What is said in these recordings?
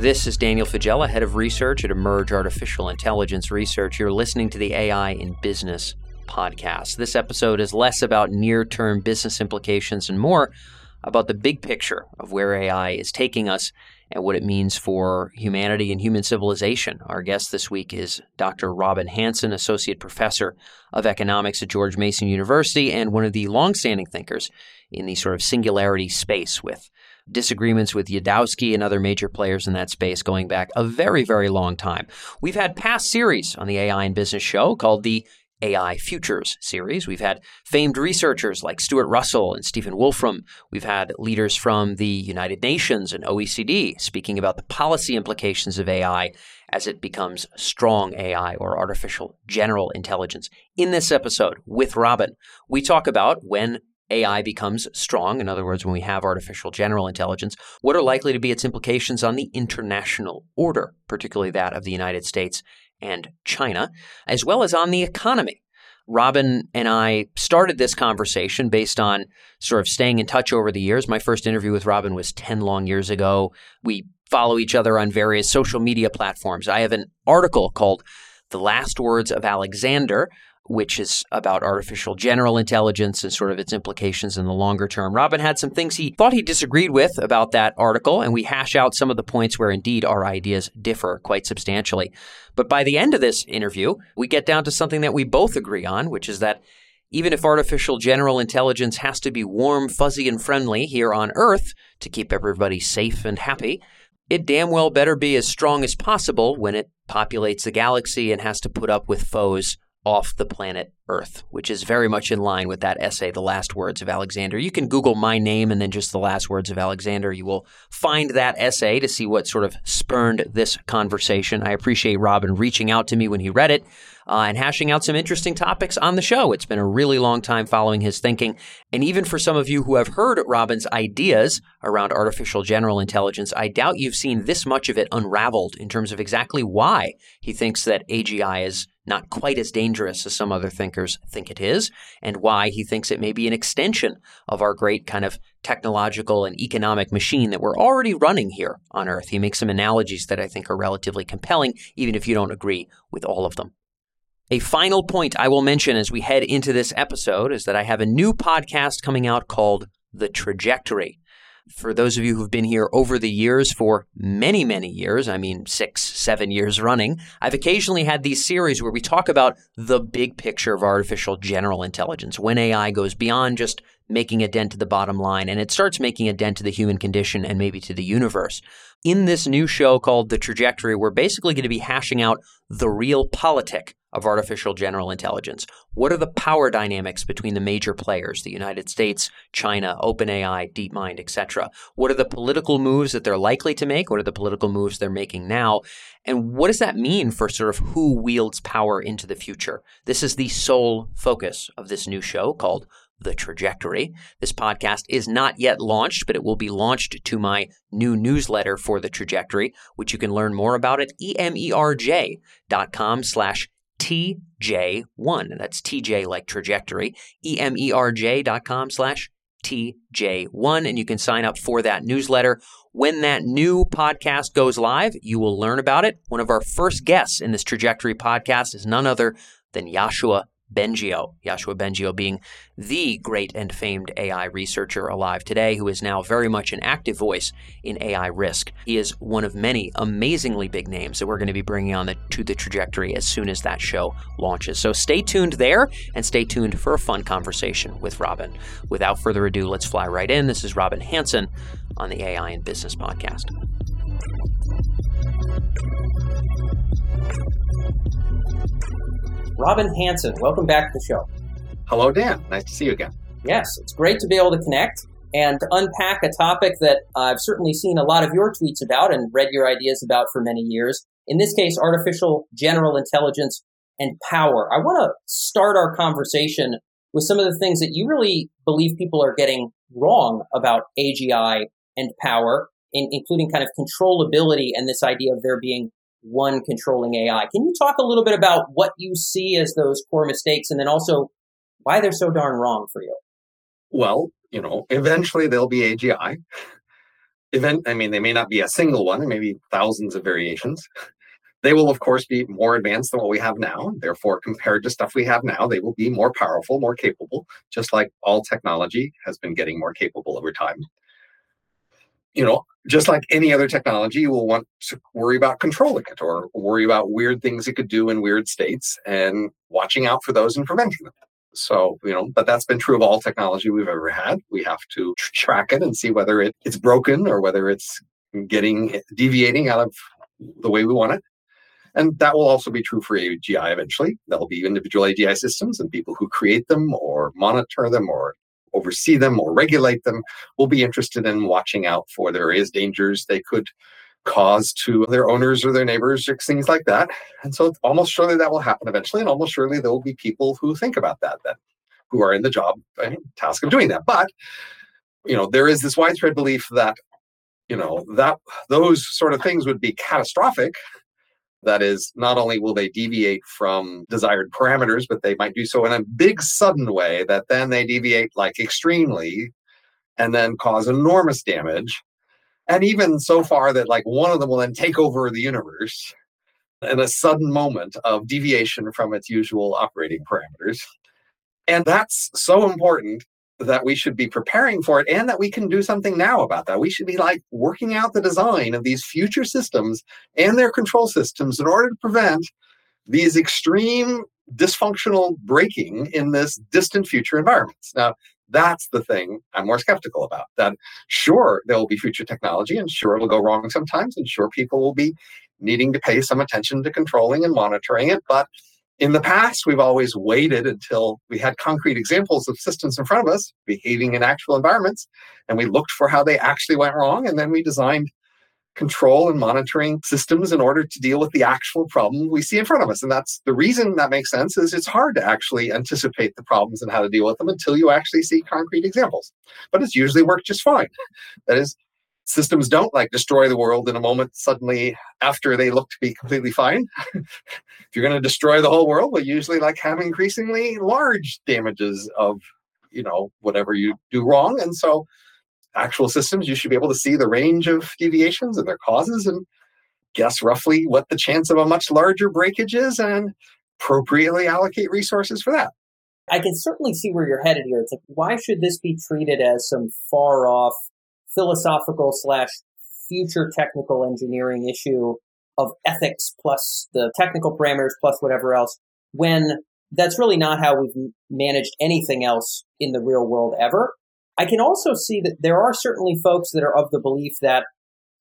This is Daniel Faggella, head of research at Emerj Artificial Intelligence Research. You're listening to the AI in Business podcast. This episode is less about near term business implications and more about the big picture of where AI is taking us and what it means for humanity and human civilization. Our guest this week is Dr. Robin Hanson, Associate Professor of Economics at George Mason University and one of the longstanding thinkers in the sort of singularity space with disagreements with Yudkowsky and other major players in that space going back a very, very long time. We've had past series on the AI and Business show called the AI Futures series. We've had famed researchers like Stuart Russell and Stephen Wolfram. We've had leaders from the United Nations and OECD speaking about the policy implications of AI as it becomes strong AI or artificial general intelligence. In this episode with Robin, we talk about when AI becomes strong, in other words, when we have artificial general intelligence, what are likely to be its implications on the international order, particularly that of the United States and China, as well as on the economy. Robin and I started this conversation based on sort of staying in touch over the years. My first interview with Robin was 10 long years ago. We follow each other on various social media platforms. I have an article called The Last Words of Alexander, which is about artificial general intelligence and sort of its implications in the longer term. Robin had some things he thought he disagreed with about that article, and we hash out some of the points where indeed our ideas differ quite substantially. But by the end of this interview, we get down to something that we both agree on, which is that even if artificial general intelligence has to be warm, fuzzy, and friendly here on Earth to keep everybody safe and happy, it damn well better be as strong as possible when it populates the galaxy and has to put up with foes off the planet Earth, which is very much in line with that essay, The Last Words of Alexander. You can Google my name and then just The Last Words of Alexander. You will find that essay to see what sort of spurned this conversation. I appreciate Robin reaching out to me when he read it uh, and hashing out some interesting topics on the show. It's been a really long time following his thinking. And even for some of you who have heard Robin's ideas around artificial general intelligence, I doubt you've seen this much of it unraveled in terms of exactly why he thinks that AGI is not quite as dangerous as some other thinkers think it is, and why he thinks it may be an extension of our great kind of technological and economic machine that we're already running here on Earth. He makes some analogies that I think are relatively compelling, even if you don't agree with all of them. A final point I will mention as we head into this episode is that I have a new podcast coming out called The Trajectory for those of you who've been here over the years for many, many years, I mean, six, seven years running, I've occasionally had these series where we talk about the big picture of artificial general intelligence, when AI goes beyond just making a dent to the bottom line and it starts making a dent to the human condition and maybe to the universe. In this new show called The Trajectory, we're basically going to be hashing out the realpolitik of artificial general intelligence. What are the power dynamics between the major players, the United States, China, OpenAI, DeepMind, etc.? What are the political moves that they're likely to make? What are the political moves they're making now? And what does that mean for sort of who wields power into the future? This is the sole focus of this new show called the Trajectory. This podcast is not yet launched, but it will be launched to my new newsletter for The Trajectory, which you can learn more about at emerj.com slash TJ1. That's TJ like trajectory, emerj.com slash TJ1. And you can sign up for that newsletter. When that new podcast goes live, you will learn about it. One of our first guests in this trajectory podcast is none other than Yoshua Bengio, Yoshua Bengio being the great and famed AI researcher alive today, who is now very much an active voice in AI risk. He is one of many amazingly big names that we're going to be bringing on the, to the trajectory as soon as that show launches. So stay tuned there and stay tuned for a fun conversation with Robin. Without further ado, let's fly right in. This is Robin Hanson on the AI and Business Podcast. Robin Hanson, welcome back to the show. Hello, Dan. Nice to see you again. Yes, it's great to be able to connect and to unpack a topic that I've certainly seen a lot of your tweets about and read your ideas about for many years. In this case, artificial general intelligence and power. I want to start our conversation with some of the things that you really believe people are getting wrong about AGI and power, in, including kind of controllability and this idea of there being one controlling AI. Can you talk a little bit about what you see as those core mistakes and then also why they're so darn wrong for you? Well, you know, eventually there'll be AGI. event, I mean, they may not be a single one, maybe thousands of variations. They will, of course, be more advanced than what we have now. Therefore, compared to stuff we have now, they will be more powerful, more capable, just like all technology has been getting more capable over time. You know, just like any other technology, you will want to worry about controlling it or worry about weird things it could do in weird states and watching out for those and preventing them. So, you know, but that's been true of all technology we've ever had. We have to track it and see whether it, it's broken or whether it's getting deviating out of the way we want it. And that will also be true for AGI eventually. There'll be individual AGI systems and people who create them or monitor them or oversee them or regulate them will be interested in watching out for the various dangers they could cause to their owners or their neighbors or things like that. And so almost surely that will happen eventually. And almost surely there will be people who think about that then, who are in the job task of doing that. But, you know, there is this widespread belief that, you know, that those sort of things would be catastrophic. That is, not only will they deviate from desired parameters, but they might do so in a big sudden way that then they deviate like extremely and then cause enormous damage and even so far that like one of them will then take over the universe in a sudden moment of deviation from its usual operating parameters. And that's so important that we should be preparing for it and that we can do something now about that. We should be like working out the design of these future systems and their control systems in order to prevent these extreme dysfunctional breaking in this distant future environments. Now, that's the thing I'm more skeptical about. That sure, there will be future technology and sure it'll go wrong sometimes, and sure people will be needing to pay some attention to controlling and monitoring it. But in the past, we've always waited until we had concrete examples of systems in front of us behaving in actual environments, and we looked for how they actually went wrong, and then we designed control and monitoring systems in order to deal with the actual problem we see in front of us. And that's the reason that makes sense is it's hard to actually anticipate the problems and how to deal with them until you actually see concrete examples. But it's usually worked just fine. That is, systems don't like destroy the world in a moment suddenly after they look to be completely fine. if you're going to destroy the whole world, we usually like have increasingly large damages of, you know, whatever you do wrong. And so actual systems, you should be able to see the range of deviations and their causes and guess roughly what the chance of a much larger breakage is and appropriately allocate resources for that. I can certainly see where you're headed here. It's like, why should this be treated as some far off philosophical slash future technical engineering issue of ethics plus the technical parameters plus whatever else when that's really not how we've managed anything else in the real world ever. I can also see that there are certainly folks that are of the belief that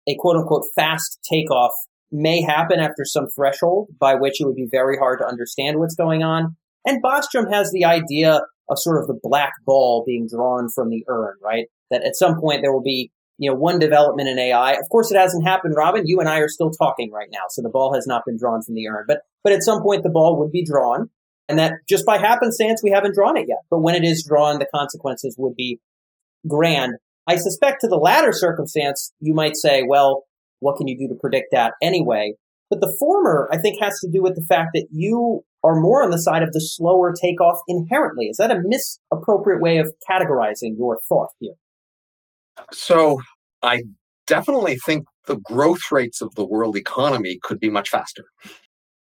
a quote unquote fast takeoff may happen after some threshold by which it would be very hard to understand what's going on. And Bostrom has the idea of sort of the black ball being drawn from the urn, right? That at some point there will be, you know, one development in AI. Of course, it hasn't happened, Robin. You and I are still talking right now, so the ball has not been drawn from the urn. But but at some point the ball would be drawn, and that just by happenstance we haven't drawn it yet. But when it is drawn, the consequences would be grand. I suspect to the latter circumstance, you might say, well, what can you do to predict that anyway? But the former, I think, has to do with the fact that you are more on the side of the slower takeoff inherently. Is that a misappropriate way of categorizing your thought here? So I definitely think the growth rates of the world economy could be much faster.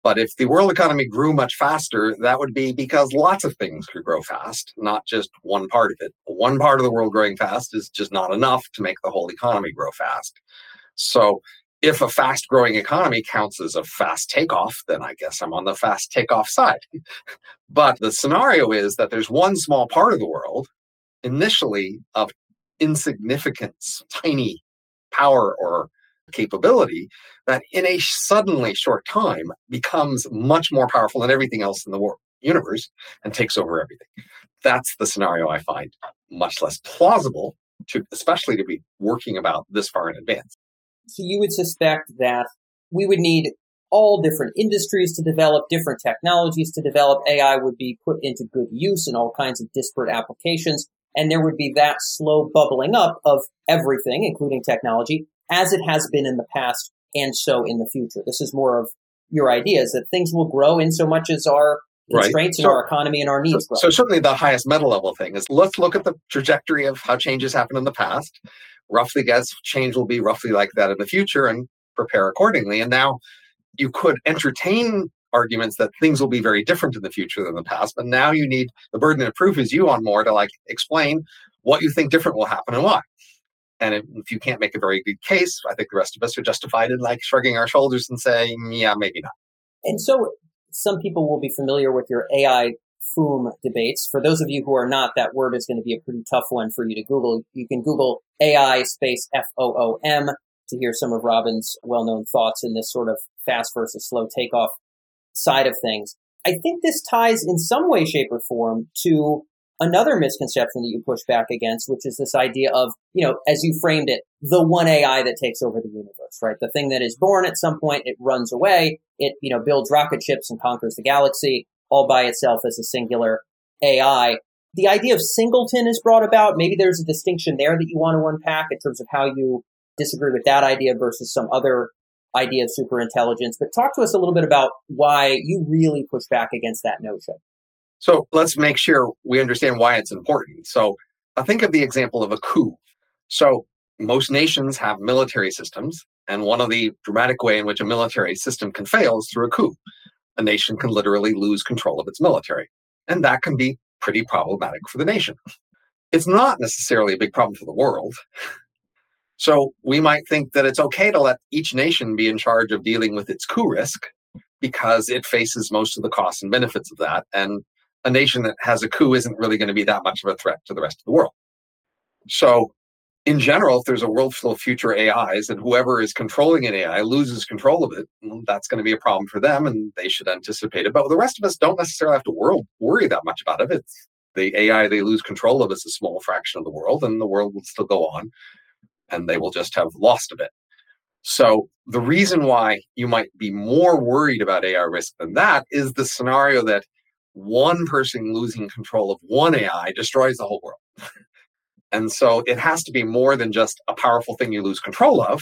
But if the world economy grew much faster, that would be because lots of things could grow fast, not just one part of it. One part of the world growing fast is just not enough to make the whole economy grow fast. So if a fast growing economy counts as a fast takeoff, then I guess I'm on the fast takeoff side. but the scenario is that there's one small part of the world initially of insignificance, tiny power or capability that in a suddenly short time becomes much more powerful than everything else in the world, universe and takes over everything. That's the scenario I find much less plausible to especially to be working about this far in advance. So you would suspect that we would need all different industries to develop, different technologies to develop. AI would be put into good use in all kinds of disparate applications. And there would be that slow bubbling up of everything, including technology, as it has been in the past and so in the future. This is more of your ideas that things will grow in so much as our constraints right. so, in our economy and our needs. So, so, certainly the highest meta level thing is let's look at the trajectory of how changes happen in the past. roughly guess change will be roughly like that in the future and prepare accordingly. And now you could entertain arguments that things will be very different in the future than the past, but now you need the burden of proof is you on more to like explain what you think different will happen and why. And if, you can't make a very good case, I think the rest of us are justified in like shrugging our shoulders and saying, yeah, maybe not. And so some people will be familiar with your AI FOOM debates. For those of you who are not, that word is going to be a pretty tough one for you to Google. You can Google AI space F O O M to hear some of Robin's well known thoughts in this sort of fast versus slow takeoff side of things. I think this ties in some way, shape, or form to another misconception that you push back against, which is this idea of, you know, as you framed it, the one AI that takes over the universe, right? The thing that is born at some point, it runs away, it, you know, builds rocket ships and conquers the galaxy all by itself as a singular AI. The idea of singleton is brought about. Maybe there's a distinction there that you want to unpack in terms of how you disagree with that idea versus some other idea of superintelligence. But talk to us a little bit about why you really push back against that notion. So let's make sure we understand why it's important. So I think of the example of a coup. So most nations have military systems, and one of the dramatic way in which a military system can fail is through a coup. A nation can literally lose control of its military, and that can be pretty problematic for the nation. It's not necessarily a big problem for the world. So we might think that it's okay to let each nation be in charge of dealing with its coup risk because it faces most of the costs and benefits of that. And a nation that has a coup isn't really going to be that much of a threat to the rest of the world. So, in general, if there's a world full of future AIs and whoever is controlling an AI loses control of it, well, that's going to be a problem for them and they should anticipate it. But the rest of us don't necessarily have to worry, worry that much about it. It's the AI they lose control of is a small fraction of the world and the world will still go on and they will just have lost a bit. So the reason why you might be more worried about AI risk than that is the scenario that one person losing control of one AI destroys the whole world. and so it has to be more than just a powerful thing you lose control of.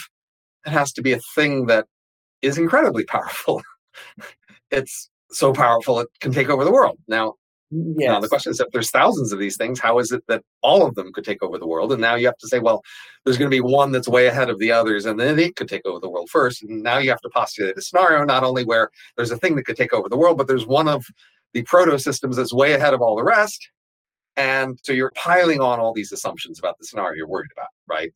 It has to be a thing that is incredibly powerful. it's so powerful it can take over the world. Now, yes. now the question is if there's thousands of these things, how is it that all of them could take over the world? And now you have to say, well, there's going to be one that's way ahead of the others, and then it could take over the world first. And now you have to postulate a scenario not only where there's a thing that could take over the world, but there's one of the proto systems is way ahead of all the rest. And so you're piling on all these assumptions about the scenario you're worried about, right?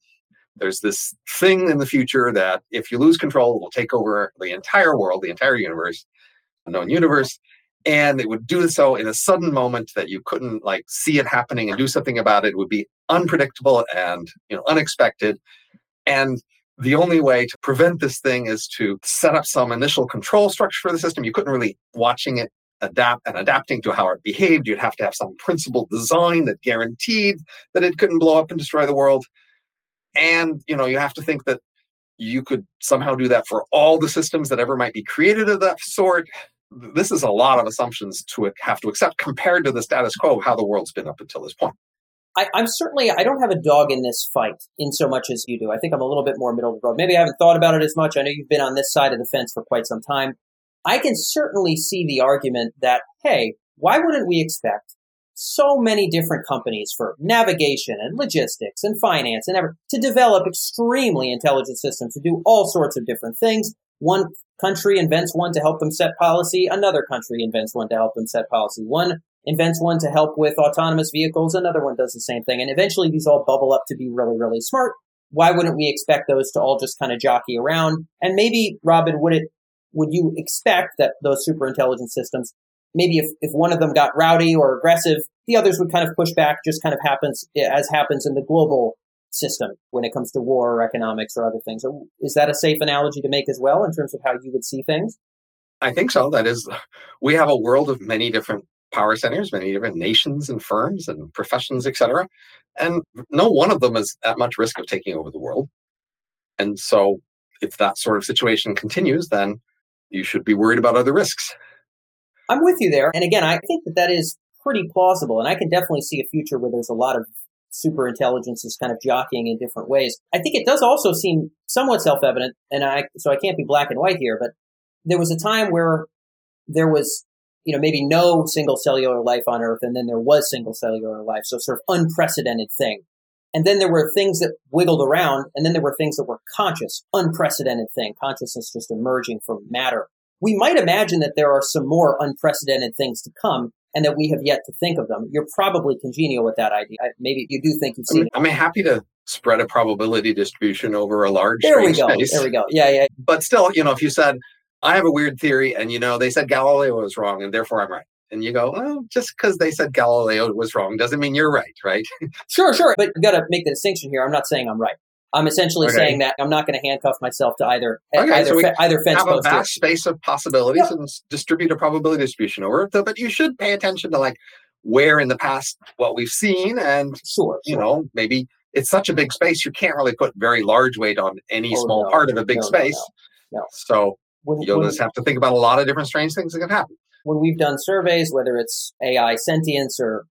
There's this thing in the future that if you lose control, it will take over the entire world, the entire universe, a known universe. And it would do so in a sudden moment that you couldn't like see it happening and do something about it. it would be unpredictable and you know unexpected. And the only way to prevent this thing is to set up some initial control structure for the system. You couldn't really watching it adapt and adapting to how it behaved. You'd have to have some principled design that guaranteed that it couldn't blow up and destroy the world. And you know, you have to think that you could somehow do that for all the systems that ever might be created of that sort. This is a lot of assumptions to have to accept compared to the status quo of how the world's been up until this point. I, am certainly I don't have a dog in this fight in so much as you do. I think I'm a little bit more middle of the road. Maybe I haven't thought about it as much. I know you've been on this side of the fence for quite some time. I can certainly see the argument that, hey, why wouldn't we expect so many different companies for navigation and logistics and finance and ever to develop extremely intelligent systems to do all sorts of different things. One country invents one to help them set policy. Another country invents one to help them set policy. One invents one to help with autonomous vehicles. Another one does the same thing. And eventually these all bubble up to be really, really smart. Why wouldn't we expect those to all just kind of jockey around? And maybe, Robin, would it would you expect that those super intelligent systems, maybe if, if one of them got rowdy or aggressive, the others would kind of push back, just kind of happens as happens in the global system when it comes to war or economics or other things. Is that a safe analogy to make as well in terms of how you would see things? I think so. That is, we have a world of many different power centers, many different nations and firms and professions, etc. And no one of them is at much risk of taking over the world. And so, if that sort of situation continues, then you should be worried about other risks. I'm with you there. And again, I think that that is pretty plausible. And I can definitely see a future where there's a lot of super intelligences kind of jockeying in different ways. I think it does also seem somewhat self evident. And I, so I can't be black and white here, but there was a time where there was, you know, maybe no single cellular life on Earth, and then there was single cellular life. So sort of unprecedented thing. And then there were things that wiggled around, and then there were things that were conscious, unprecedented thing, consciousness just emerging from matter. We might imagine that there are some more unprecedented things to come and that we have yet to think of them. You're probably congenial with that idea. Maybe you do think you've seen I mean, I'm happy to spread a probability distribution over a large there we go. Space. there we go. Yeah yeah. But still you know if you said i have a weird theory and you know they said galileo was wrong and therefore i'm right and you go well just because they said galileo was wrong doesn't mean you're right right? Sure sure. But you got to make the distinction here. I'm not saying i'm right i'm essentially okay. saying that i'm not going to handcuff myself to either okay, either, so fe- either fence have a vast here. space of possibilities yep. and distribute a probability distribution over it but you should pay attention to like where in the past what we've seen and sure, you know maybe it's such a big space you can't really put very large weight on any oh, small no, part of a big no, space. No, so when, you'll when, just have to think about a lot of different strange things that can happen. When we've done surveys, whether it's AI sentience or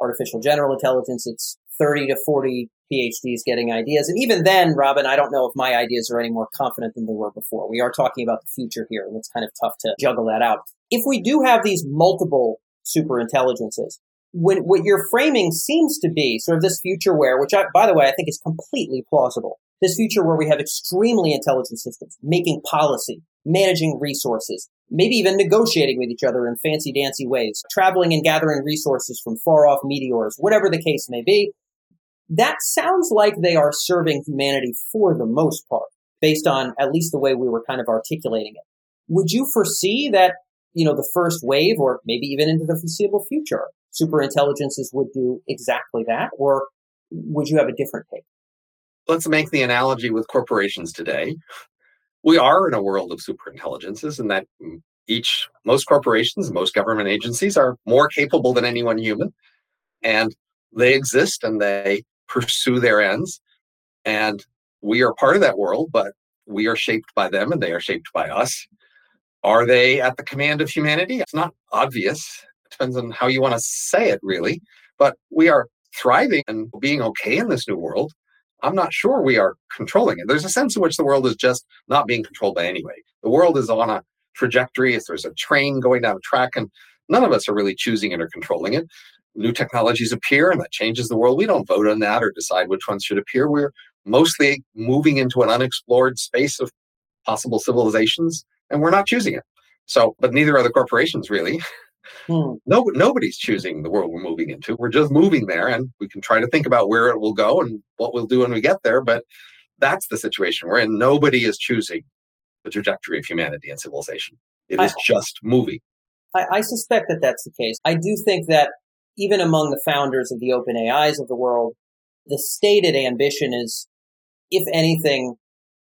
artificial general intelligence, it's 30 to 40 PhDs getting ideas. And even then, Robin, I don't know if my ideas are any more confident than they were before. We are talking about the future here, and it's kind of tough to juggle that out. If we do have these multiple super intelligences, when what your framing seems to be sort of this future where, which I, by the way, I think is completely plausible. This future where we have extremely intelligent systems making policy, managing resources, maybe even negotiating with each other in fancy dancy ways, traveling and gathering resources from far off meteors, whatever the case may be. That sounds like they are serving humanity for the most part, based on at least the way we were kind of articulating it. Would you foresee that, you know, the first wave or maybe even into the foreseeable future super intelligences would do exactly that? Or would you have a different take? Let's make the analogy with corporations today. We are in a world of super intelligences, and that each, most corporations, most government agencies are more capable than anyone human. And they exist and they pursue their ends. And we are part of that world, but we are shaped by them and they are shaped by us. Are they at the command of humanity? It's not obvious It depends on how you want to say it, really. But we are thriving and being okay in this new world. I'm not sure we are controlling it. There's a sense in which the world is just not being controlled by anyway. The world is on a trajectory. If there's a train going down a track, and none of us are really choosing it or controlling it. New technologies appear, and that changes the world. We don't vote on that or decide which ones should appear. We're mostly moving into an unexplored space of possible civilizations, and we're not choosing it. So, but neither are the corporations really. Hmm. No, nobody's choosing the world we're moving into. We're just moving there, and we can try to think about where it will go and what we'll do when we get there. But that's the situation we're in. Nobody is choosing the trajectory of humanity and civilization. It is I, just moving. I, I suspect that that's the case. I do think that even among the founders of the open AIs of the world, the stated ambition is, if anything,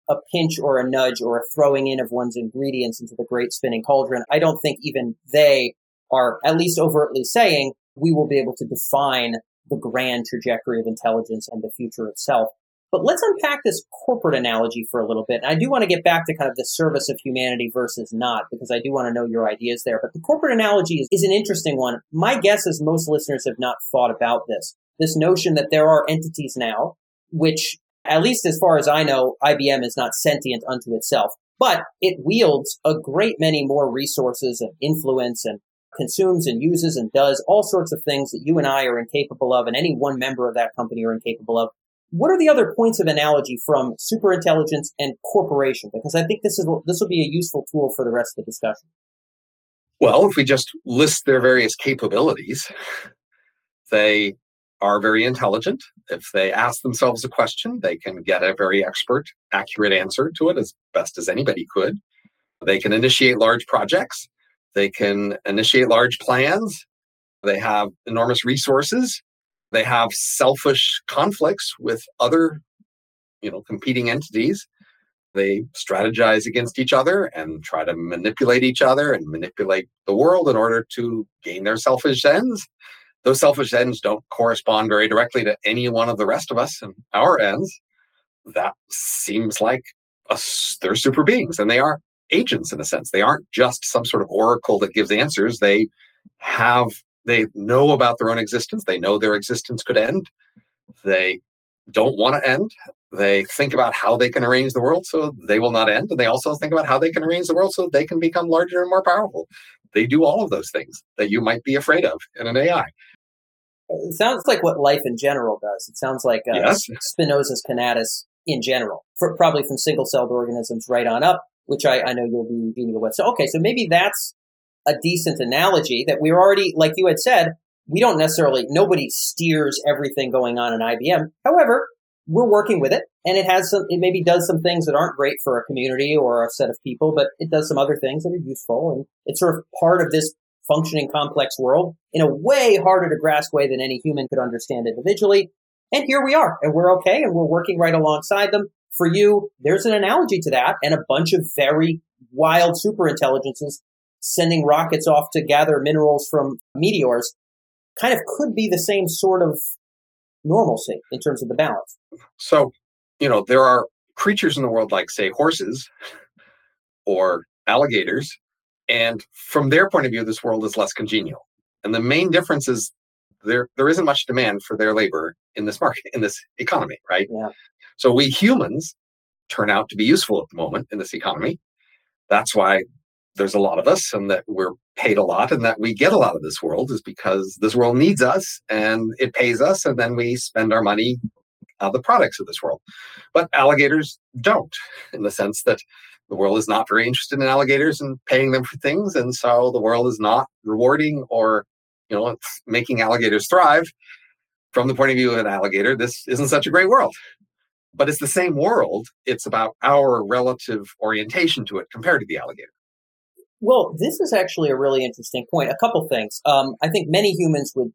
a pinch or a nudge or a throwing in of one's ingredients into the great spinning cauldron. I don't think even they are at least overtly saying we will be able to define the grand trajectory of intelligence and the future itself. But let's unpack this corporate analogy for a little bit. And I do want to get back to kind of the service of humanity versus not, because I do want to know your ideas there. But the corporate analogy is, is an interesting one. My guess is most listeners have not thought about this. This notion that there are entities now, which, at least as far as I know, IBM is not sentient unto itself, but it wields a great many more resources and influence and consumes and uses and does all sorts of things that you and I are incapable of, and any one member of that company are incapable of. What are the other points of analogy from superintelligence and corporation? Because I think this is this will be a useful tool for the rest of the discussion. Well, if we just list their various capabilities, they are very intelligent. If they ask themselves a question, they can get a very expert, accurate answer to it as best as anybody could. They can initiate large projects. They can initiate large plans. They have enormous resources. They have selfish conflicts with other, you know, competing entities. They strategize against each other and try to manipulate each other and manipulate the world in order to gain their selfish ends. Those selfish ends don't correspond very directly to any one of the rest of us and our ends. That seems like us, they're super beings, and they are agents in a sense. They aren't just some sort of oracle that gives answers. They have, they know about their own existence. They know their existence could end. They don't want to end. They think about how they can arrange the world so they will not end. And they also think about how they can arrange the world so they can become larger and more powerful. They do all of those things that you might be afraid of in an AI. It sounds like what life in general does. It sounds like uh, Yes. Spinoza's Conatus in general, for, probably from single-celled organisms right on up, which I, I know you'll be dealing with. So, okay, so maybe that's a decent analogy that we're already, like you had said, we don't necessarily, nobody steers everything going on in IBM. However, we're working with it and it has some, it maybe does some things that aren't great for a community or a set of people, but it does some other things that are useful. And it's sort of part of this functioning complex world in a way harder to grasp way than any human could understand individually. And here we are and we're okay and we're working right alongside them. For you, there's an analogy to that and a bunch of very wild super intelligences sending rockets off to gather minerals from meteors kind of could be the same sort of normalcy in terms of the balance. So, you know, there are creatures in the world like, say, horses or alligators. And from their point of view, this world is less congenial. And the main difference is there there isn't much demand for their labor in this market, in this economy, right? Yeah. So we humans turn out to be useful at the moment in this economy. That's why there's a lot of us and that we're paid a lot and that we get a lot of this world is because this world needs us and it pays us and then we spend our money on the products of this world. But alligators don't in the sense that the world is not very interested in alligators and paying them for things and so the world is not rewarding or you know making alligators thrive. From the point of view of an alligator this isn't such a great world. But it's the same world. It's about our relative orientation to it compared to the alligator Well, this is actually a really interesting point. A couple things. Um, I think many humans would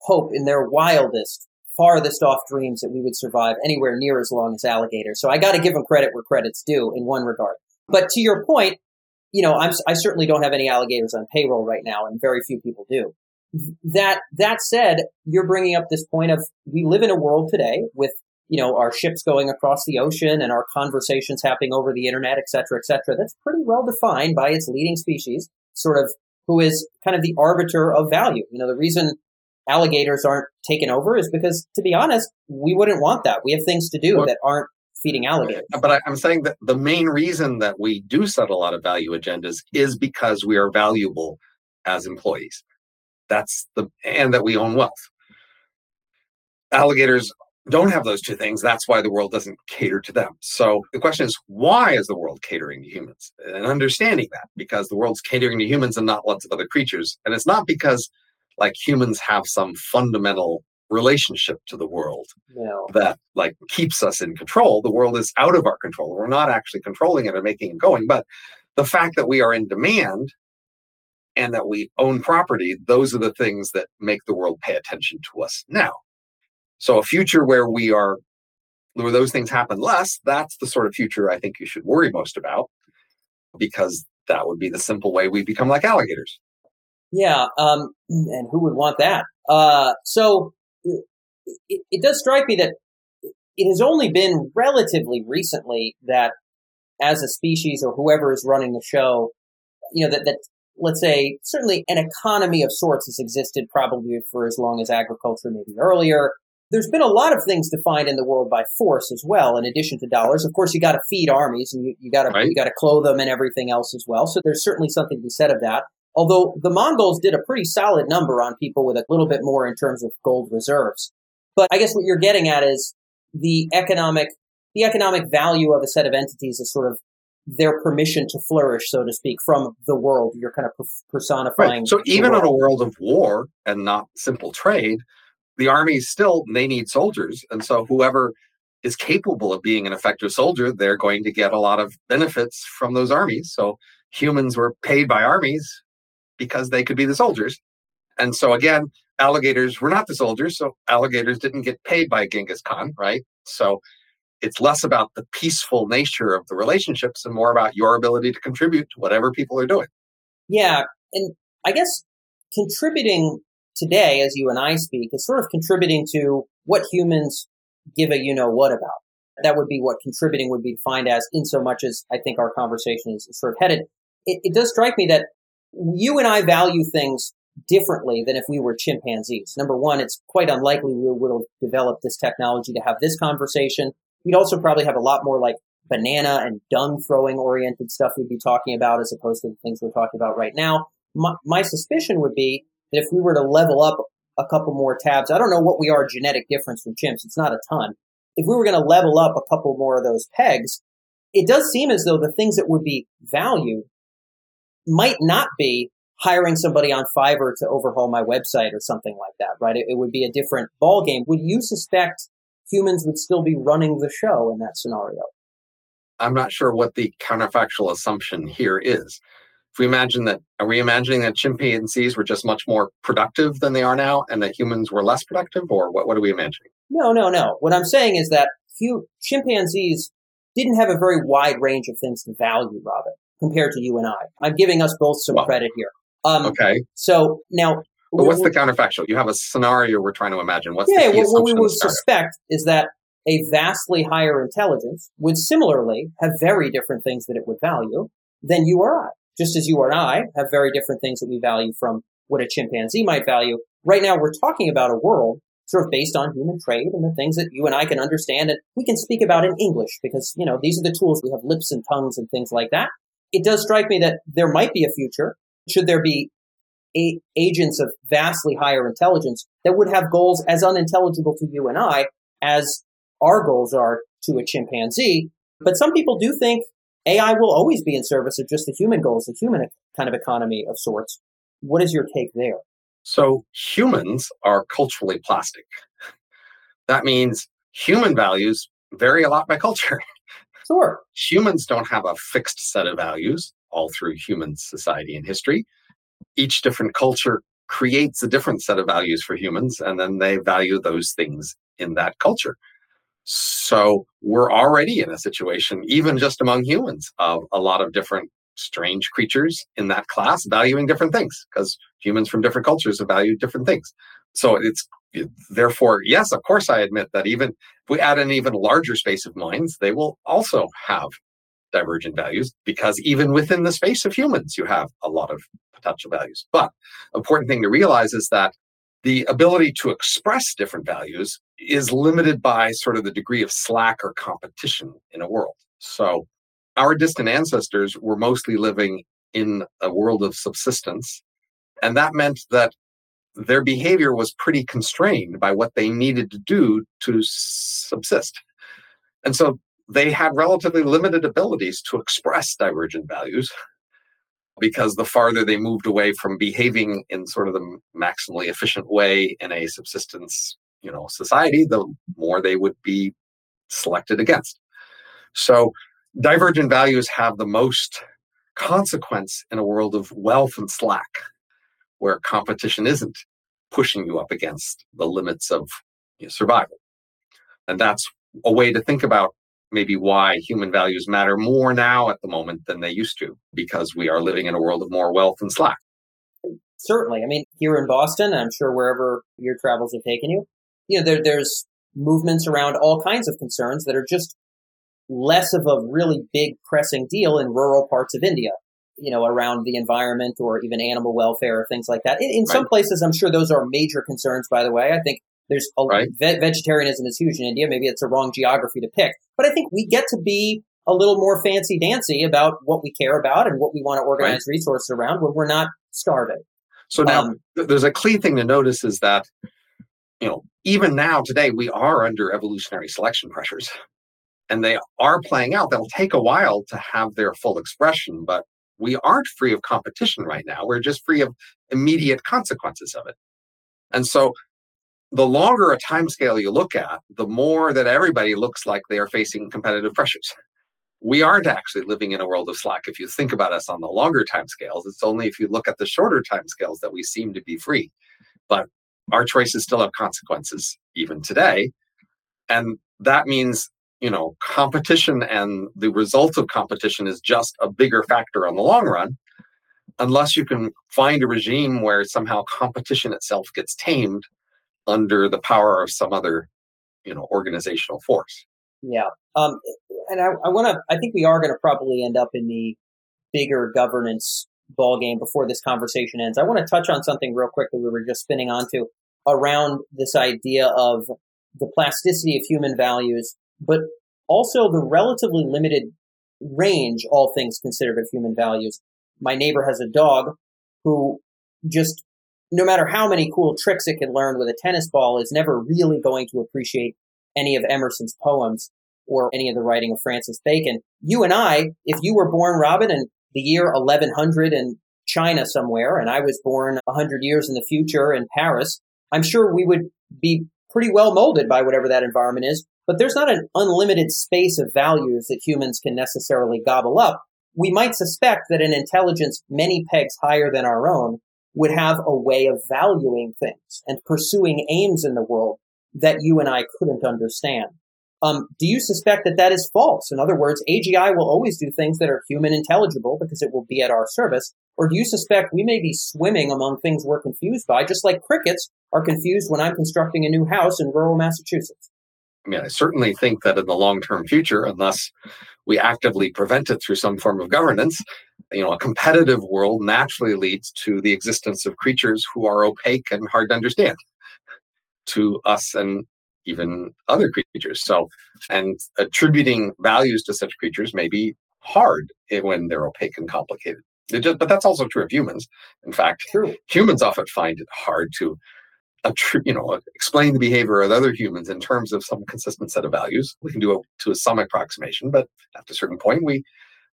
hope in their wildest, farthest off dreams that we would survive anywhere near as long as alligators. So I got to give them credit where credit's due in one regard. But to your point, you know, I'm, I certainly don't have any alligators on payroll right now, and very few people do. That that said, you're bringing up this point of we live in a world today with you know our ships going across the ocean and our conversations happening over the internet, et cetera, et cetera. That's pretty well defined by its leading species, sort of who is kind of the arbiter of value. You know, the reason alligators aren't taken over is because, to be honest, we wouldn't want that. We have things to do Well- that aren't feeding alligators. but I, i'm saying that the main reason that we do set a lot of value agendas is because we are valuable as employees that's the and that we own wealth alligators don't have those two things that's why the world doesn't cater to them so the question is why is the world catering to humans and understanding that because the world's catering to humans and not lots of other creatures and it's not because like humans have some fundamental relationship to the world know, that like keeps us in control. The world is out of our control. We're not actually controlling it or making it going. But the fact that we are in demand and that we own property, those are the things that make the world pay attention to us now. So a future where we are where those things happen less, that's the sort of future I think you should worry most about because that would be the simple way we become like alligators. Yeah, um, and who would want that? Uh, so it, it does strike me that it has only been relatively recently that, as a species or whoever is running the show, you know that that let's say certainly an economy of sorts has existed probably for as long as agriculture, maybe earlier. There's been a lot of things defined in the world by force as well, in addition to dollars. Of course, you got to feed armies and you, you got to Right. you got to clothe them and everything else as well. So there's certainly something to be said of that. Although the Mongols did a pretty solid number on people with a little bit more in terms of gold reserves. But I guess what you're getting at is the economic, the economic value of a set of entities is sort of their permission to flourish, so to speak, from the world. You're kind of per- personifying. So the even in a world of war and not simple trade, the armies still they need soldiers, and so whoever is capable of being an effective soldier, they're going to get a lot of benefits from those armies. So humans were paid by armies because they could be the soldiers, and so again, alligators were not the soldiers, so alligators didn't get paid by Genghis Khan, right? So it's less about the peaceful nature of the relationships and more about your ability to contribute to whatever people are doing. Yeah, and I guess contributing today, as you and I speak, is sort of contributing to what humans give a you know what about. That would be what contributing would be defined as, in so much as I think our conversation is sort of headed. It, it does strike me that you and I value things differently than if we were chimpanzees. Number one, it's quite unlikely we would have developed this technology to have this conversation. We'd also probably have a lot more like banana and dung throwing oriented stuff we'd be talking about as opposed to the things we're talking about right now. My, my suspicion would be if we were to level up a couple more tabs. I don't know what we are genetic difference from chimps. It's not a ton. If we were going to level up a couple more of those pegs, it does seem as though the things that would be valued might not be hiring somebody on Fiverr to overhaul my website or something like that, right? It, it would be a different ball game. Would you suspect humans would still be running the show in that scenario? I'm not sure what the counterfactual assumption here is. If we imagine that, are we imagining that chimpanzees were just much more productive than they are now and that humans were less productive, or what, what are we imagining? No, no, no. What I'm saying is that few, chimpanzees didn't have a very wide range of things to value, Robin, compared to you and I. I'm giving us both some well, credit here. Um, okay. So now, but what's the counterfactual? You have a scenario we're trying to imagine. What's yeah, what we would suspect is that a vastly higher intelligence would similarly have very different things that it would value than you or I. Just as you and I have very different things that we value from what a chimpanzee might value. Right now, we're talking about a world sort of based on human trade and the things that you and I can understand and we can speak about in English because, you know, these are the tools. We have lips and tongues and things like that. It does strike me that there might be a future should there be a- agents of vastly higher intelligence that would have goals as unintelligible to you and I as our goals are to a chimpanzee. But some people do think AI will always be in service of just the human goals, the human kind of economy of sorts. What is your take there? So humans are culturally plastic. That means human values vary a lot by culture. Sure. Humans don't have a fixed set of values all through human society and history. Each different culture creates a different set of values for humans, and then they value those things in that culture. So we're already in a situation, even just among humans, of a lot of different strange creatures in that class valuing different things because humans from different cultures have valued different things. So it's therefore, yes, of course, I admit that even if we add an even larger space of minds, they will also have divergent values because even within the space of humans, you have a lot of potential values. But important thing to realize is that the ability to express different values is limited by sort of the degree of slack or competition in a world. So our distant ancestors were mostly living in a world of subsistence. And that meant that their behavior was pretty constrained by what they needed to do to subsist. And so they had relatively limited abilities to express divergent values because the farther they moved away from behaving in sort of the maximally efficient way in a subsistence you know society the more they would be selected against so divergent values have the most consequence in a world of wealth and slack where competition isn't pushing you up against the limits of survival and that's a way to think about maybe why human values matter more now at the moment than they used to, because we are living in a world of more wealth and slack. Certainly. I mean, here in Boston, I'm sure wherever your travels have taken you, you know, there, there's movements around all kinds of concerns that are just less of a really big pressing deal in rural parts of India, you know, around the environment or even animal welfare or things like that. In, in right. some places, I'm sure those are major concerns, by the way. I think there's a, right. ve- vegetarianism is huge in India. Maybe it's a wrong geography to pick, but I think we get to be a little more fancy dancy about what we care about and what we want to organize right. resources around when we're not starving. So now um, there's a key thing to notice is that, you know, even now today we are under evolutionary selection pressures and they are playing out. They'll take a while to have their full expression, but we aren't free of competition right now. We're just free of immediate consequences of it. And so the longer a time scale you look at, the more that everybody looks like they are facing competitive pressures. We aren't actually living in a world of slack. If you think about us on the longer time scales, it's only if you look at the shorter time scales that we seem to be free. But our choices still have consequences even today. And that means, you know, competition and the result of competition is just a bigger factor on the long run. Unless you can find a regime where somehow competition itself gets tamed under the power of some other, you know, organizational force. Yeah. Um, and I, I want to, I think we are going to probably end up in the bigger governance ball game before this conversation ends. I want to touch on something real quick that we were just spinning onto around this idea of the plasticity of human values, but also the relatively limited range, all things considered, of human values. My neighbor has a dog who just no matter how many cool tricks it can learn with a tennis ball, is never really going to appreciate any of Emerson's poems or any of the writing of Francis Bacon. You and I, if you were born, Robin, in the year 1100 in China somewhere, and I was born 100 years in the future in Paris, I'm sure we would be pretty well molded by whatever that environment is. But there's not an unlimited space of values that humans can necessarily gobble up. We might suspect that an intelligence many pegs higher than our own would have a way of valuing things and pursuing aims in the world that you and I couldn't understand. Um, do you suspect that that is false? In other words, AGI will always do things that are human intelligible because it will be at our service. Or do you suspect we may be swimming among things we're confused by, just like crickets are confused when I'm constructing a new house in rural Massachusetts? I mean, I certainly think that in the long term future, unless we actively prevent it through some form of governance, you know, a competitive world naturally leads to the existence of creatures who are opaque and hard to understand to us and even other creatures. So, and attributing values to such creatures may be hard when they're opaque and complicated. Just, but that's also true of humans. In fact, true. humans often find it hard to, you know, explain the behavior of other humans in terms of some consistent set of values. We can do it to some approximation, but at a certain point, we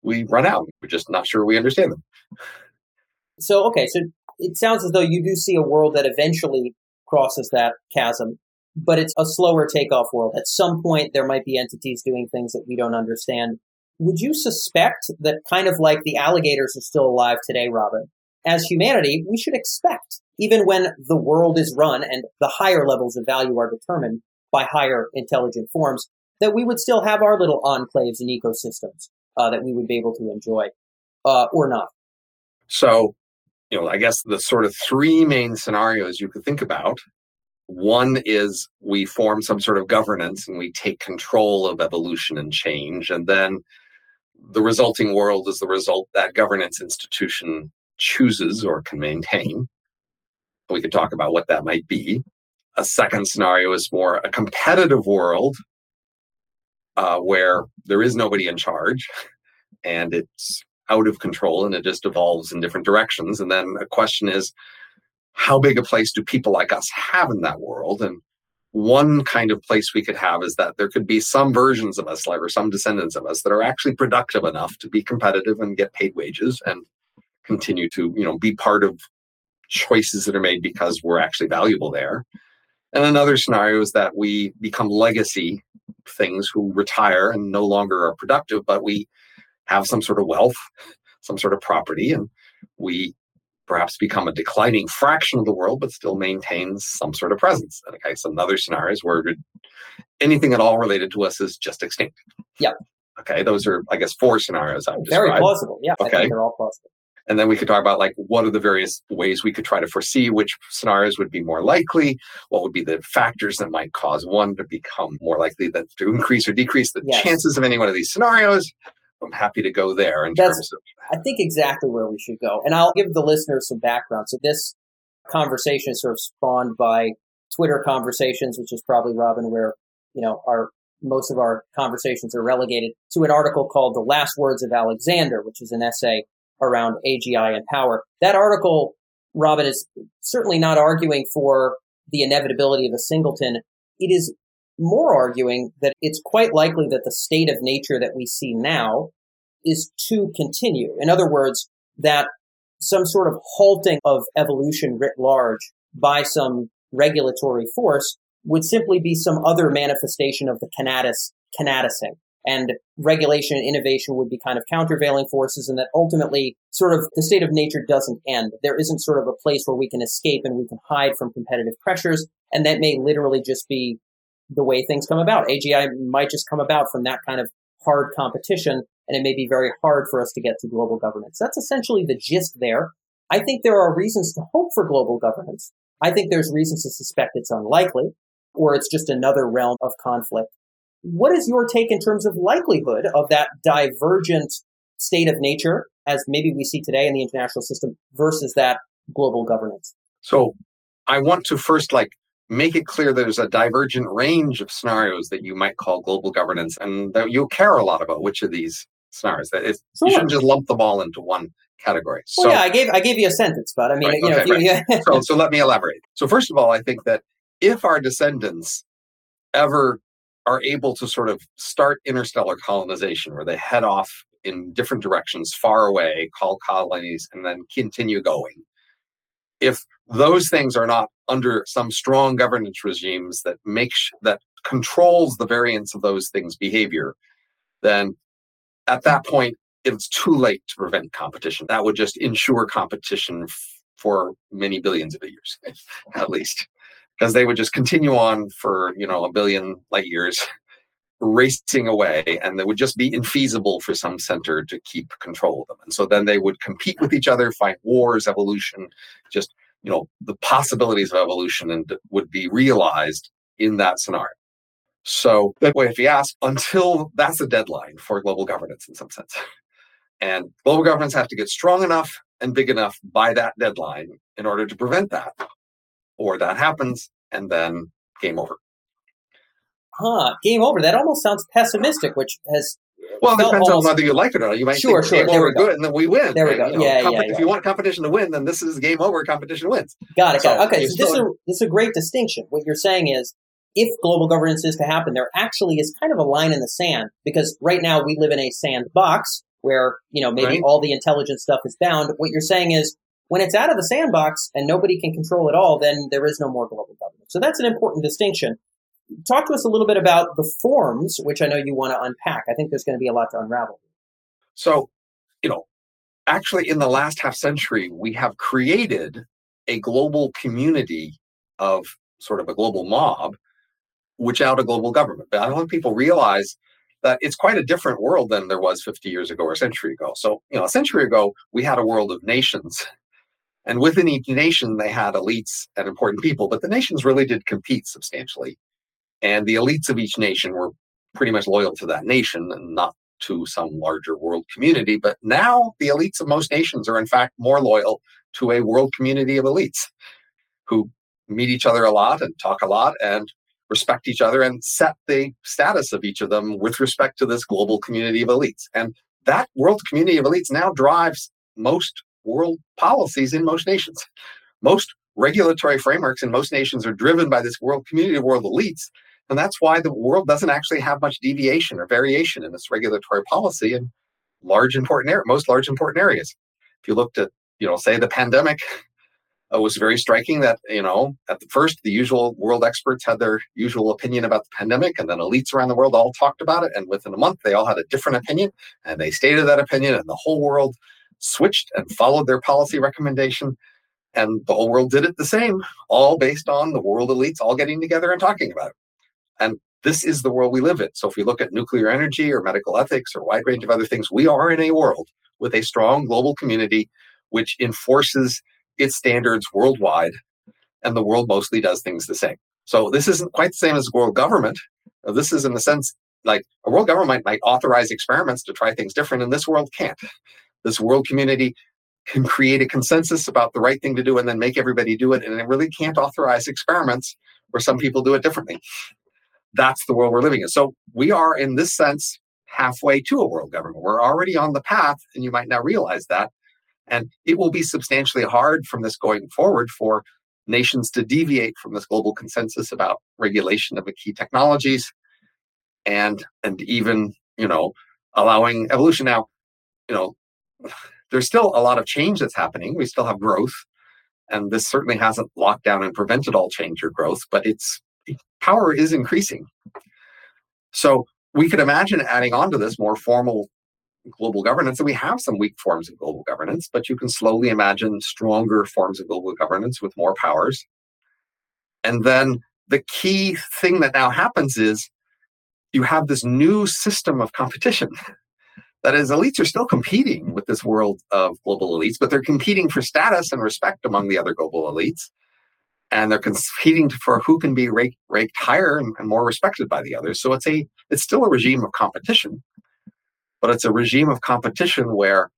we run out. We're just not sure we understand them. So, okay, so it sounds as though you do see a world that eventually crosses that chasm but it's a slower takeoff world. At some point, there might be entities doing things that we don't understand. Would you suspect that kind of like the alligators are still alive today, Robin? As humanity, we should expect, even when the world is run and the higher levels of value are determined by higher intelligent forms, that we would still have our little enclaves and ecosystems uh, that we would be able to enjoy, uh, or not. So, you know, I guess the sort of three main scenarios you could think about one is we form some sort of governance and we take control of evolution and change. And then the resulting world is the result that governance institution chooses or can maintain. We could talk about what that might be. A second scenario is more a competitive world uh, where there is nobody in charge and it's out of control and it just evolves in different directions. And then a question is how big a place do people like us have in that world? And one kind of place we could have is that there could be some versions of us, like or some descendants of us, that are actually productive enough to be competitive and get paid wages and continue to, you know, be part of choices that are made because we're actually valuable there. And another scenario is that we become legacy things who retire and no longer are productive, but we have some sort of wealth, some sort of property, and we perhaps become a declining fraction of the world, but still maintains some sort of presence. Okay, so another scenario is where anything at all related to us is just extinct. Yeah. Okay, those are, I guess, four scenarios I've Very plausible. Yeah. Okay. they're all plausible. And then we could talk about like what are the various ways we could try to foresee which scenarios would be more likely, what would be the factors that might cause one to become more likely that to increase or decrease the yes. chances of any one of these scenarios. I'm happy to go there in That's, terms of. I think exactly where we should go. And I'll give the listeners some background. So this conversation is sort of spawned by Twitter conversations, which is probably Robin, where, you know, our, most of our conversations are relegated to an article called The Last Words of Alexander, which is an essay around AGI and power. That article, Robin, is certainly not arguing for the inevitability of a singleton. It is more arguing that it's quite likely that the state of nature that we see now is to continue. In other words, that some sort of halting of evolution writ large by some regulatory force would simply be some other manifestation of the Conatus, Conatusing. And regulation and innovation would be kind of countervailing forces and that ultimately sort of the state of nature doesn't end. There isn't sort of a place where we can escape and we can hide from competitive pressures. And that may literally just be the way things come about. AGI might just come about from that kind of hard competition, and it may be very hard for us to get to global governance. That's essentially the gist there. I think there are reasons to hope for global governance. I think there's reasons to suspect it's unlikely, or it's just another realm of conflict. What is your take in terms of likelihood of that divergent state of nature, as maybe we see today in the international system, versus that global governance? So I want to first like make it clear there's a divergent range of scenarios that you might call global governance and that you care a lot about which of these scenarios that sure. you shouldn't just lump them all into one category. So, well, yeah, I gave I gave you a sentence, but I mean, right, you okay, know, right. you, yeah. so so let me elaborate. So first of all, I think that if our descendants ever are able to sort of start interstellar colonization, where they head off in different directions, far away, call colonies, and then continue going. If those things are not under some strong governance regimes that makes that controls the variance of those things' behavior, then at that point it's too late to prevent competition. That would just ensure competition f- for many billions of years, at least, because they would just continue on for you know a billion light years racing away and it would just be infeasible for some center to keep control of them. And so then they would compete with each other fight wars evolution just you know the possibilities of evolution and would be realized in that scenario. So that way if you ask until that's a deadline for global governance in some sense. And global governments have to get strong enough and big enough by that deadline in order to prevent that or that happens and then game over huh, game over. That almost sounds pessimistic, which has. Well, it depends on whether you like it or not. You might sure, think sure, game over good, and then we win. There we go. You know, yeah, comp- yeah, If you want competition to win, then this is game over. Competition wins. Got it. Got it. Okay, so this is, a, this is a great distinction. What you're saying is, if global governance is to happen, there actually is kind of a line in the sand because right now we live in a sandbox where you know maybe right. all the intelligent stuff is bound. What you're saying is when it's out of the sandbox and nobody can control it all, then there is no more global governance. So that's an important distinction talk to us a little bit about the forms, which I know you want to unpack. I think there's going to be a lot to unravel. So, you know, actually, in the last half century, we have created a global community of sort of a global mob without a global government. But I don't think people realize that it's quite a different world than there was 50 years ago or a century ago. So, you know, a century ago, we had a world of nations. And within each nation, they had elites and important people, but the nations really did compete substantially and the elites of each nation were pretty much loyal to that nation and not to some larger world community. But now the elites of most nations are, in fact, more loyal to a world community of elites who meet each other a lot and talk a lot and respect each other and set the status of each of them with respect to this global community of elites. And that world community of elites now drives most world policies in most nations. Most regulatory frameworks in most nations are driven by this world community of world elites and that's why the world doesn't actually have much deviation or variation in its regulatory policy in large important areas, most large important areas. If you looked at, you know, say the pandemic, it was very striking that, you know, at the first, the usual world experts had their usual opinion about the pandemic, and then elites around the world all talked about it. And within a month, they all had a different opinion, and they stated that opinion, and the whole world switched and followed their policy recommendation. And the whole world did it the same, all based on the world elites all getting together and talking about it. And this is the world we live in. So if we look at nuclear energy or medical ethics or a wide range of other things, we are in a world with a strong global community which enforces its standards worldwide, and the world mostly does things the same. So this isn't quite the same as world government. This is in the sense like a world government might authorize experiments to try things different, and this world can't. This world community can create a consensus about the right thing to do and then make everybody do it, and it really can't authorize experiments where some people do it differently that's the world we're living in. So we are, in this sense, halfway to a world government. We're already on the path, and you might now realize that. And it will be substantially hard from this going forward for nations to deviate from this global consensus about regulation of the key technologies and and even you know allowing evolution now you know there's still a lot of change that's happening we still have growth and this certainly hasn't locked down and prevented all change or growth but it's power is increasing. So we could imagine adding on to this more formal global governance. And we have some weak forms of global governance, but you can slowly imagine stronger forms of global governance with more powers. And then the key thing that now happens is you have this new system of competition. That is, elites are still competing with this world of global elites, but they're competing for status and respect among the other global elites and they're competing for who can be ranked, ranked higher and, and, more respected by the others. So it's a it's still a regime of competition, but it's a regime of competition where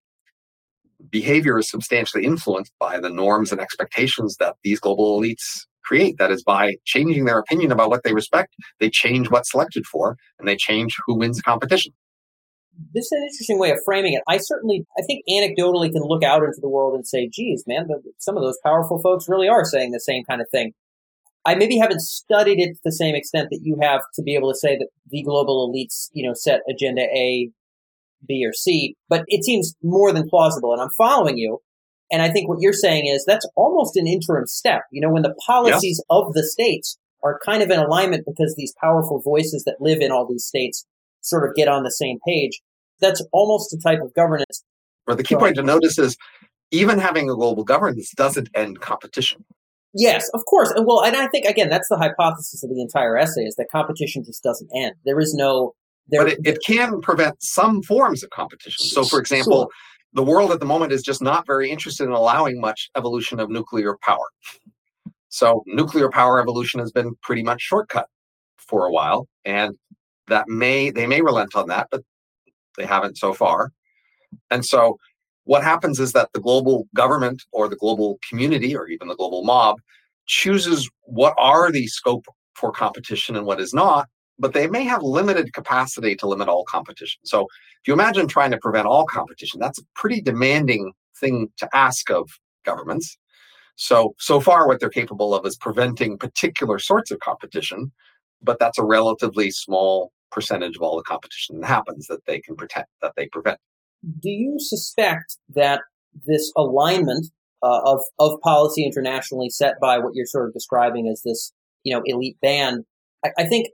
behavior is substantially influenced by the norms and expectations that these global elites create. That is, by changing their opinion about what they respect, they change what's selected for, and they change who wins the competition. This is an interesting way of framing it. I certainly, I think anecdotally can look out into the world and say, geez, man, some of those powerful folks really are saying the same kind of thing. I maybe haven't studied it to the same extent that you have to be able to say that the global elites, you know, set agenda A, B, or C, but it seems more than plausible. And I'm following you. And I think what you're saying is that's almost an interim step. You know, when the policies yeah. of the states are kind of in alignment because these powerful voices that live in all these states sort of get on the same page, that's almost a type of governance. But the key point to notice is even having a global governance doesn't end competition. Yes, of course. And well, and I think again, that's the hypothesis of the entire essay is that competition just doesn't end. There is no. There, but it, it can prevent some forms of competition. So, for example, sure. the world at the moment is just not very interested in allowing much evolution of nuclear power. So, nuclear power evolution has been pretty much shortcut for a while, and that may they may relent on that, but they haven't so far. And so what happens is that the global government or the global community or even the global mob chooses what are the scope for competition and what is not, but they may have limited capacity to limit all competition. So if you imagine trying to prevent all competition, that's a pretty demanding thing to ask of governments. So so far what they're capable of is preventing particular sorts of competition, but that's a relatively small percentage of all the competition that happens that they can protect that they prevent. Do you suspect that this alignment uh, of of policy internationally set by what you're sort of describing as this you know elite band I, I, think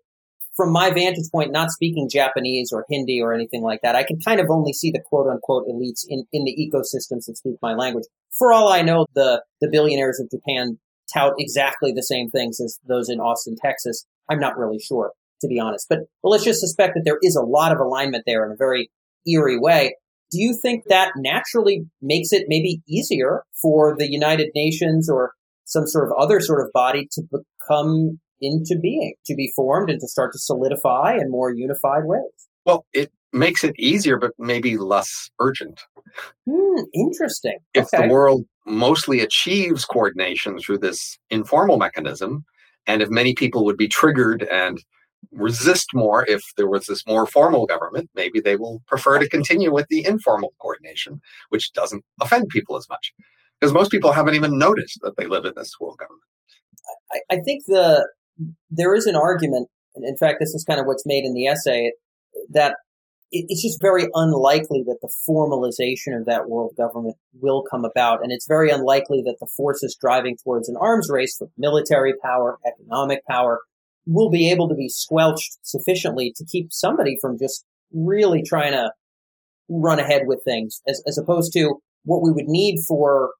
from my vantage point not speaking japanese or hindi or anything like that i can kind of only see the quote unquote elites in, in the ecosystems that speak my language. For all i know the the billionaires of japan tout exactly the same things as those in austin texas i'm not really sure to be honest but well let's just suspect that there is a lot of alignment there in a very eerie way do you think that naturally makes it maybe easier for the United Nations or some sort of other sort of body to become into being, to be formed and to start to solidify in more unified ways? Well, it makes it easier, but maybe less urgent. Hmm, interesting. If okay. the world mostly achieves coordination through this informal mechanism, and if many people would be triggered and resist more if there was this more formal government. Maybe they will prefer to continue with the informal coordination, which doesn't offend people as much. Because most people haven't even noticed that they live in this world government. I, I think the there is an argument, and in fact, this is kind of what's made in the essay, that it's just very unlikely that the formalization of that world government will come about. And it's very unlikely that the forces driving towards an arms race for military power, economic power, will be able to be squelched sufficiently to keep somebody from just really trying to run ahead with things as, as opposed to what we would need for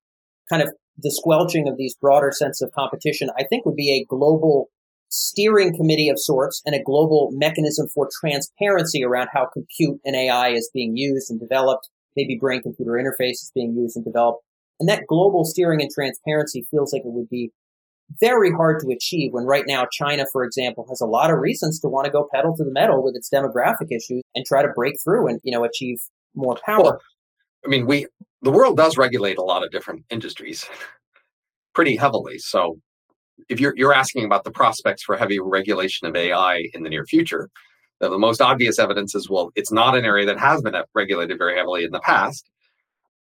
kind of the squelching of these broader sense of competition, I think would be a global steering committee of sorts and a global mechanism for transparency around how compute and AI is being used and developed. Maybe brain computer interface is being used and developed. And that global steering and transparency feels like it would be very hard to achieve when right now China, for example, has a lot of reasons to want to go pedal to the metal with its demographic issues and try to break through and, you know, achieve more power. Well, I mean, we, the world does regulate a lot of different industries pretty heavily. So if you're, you're asking about the prospects for heavy regulation of AI in the near future, the most obvious evidence is, well, it's not an area that has been regulated very heavily in the past.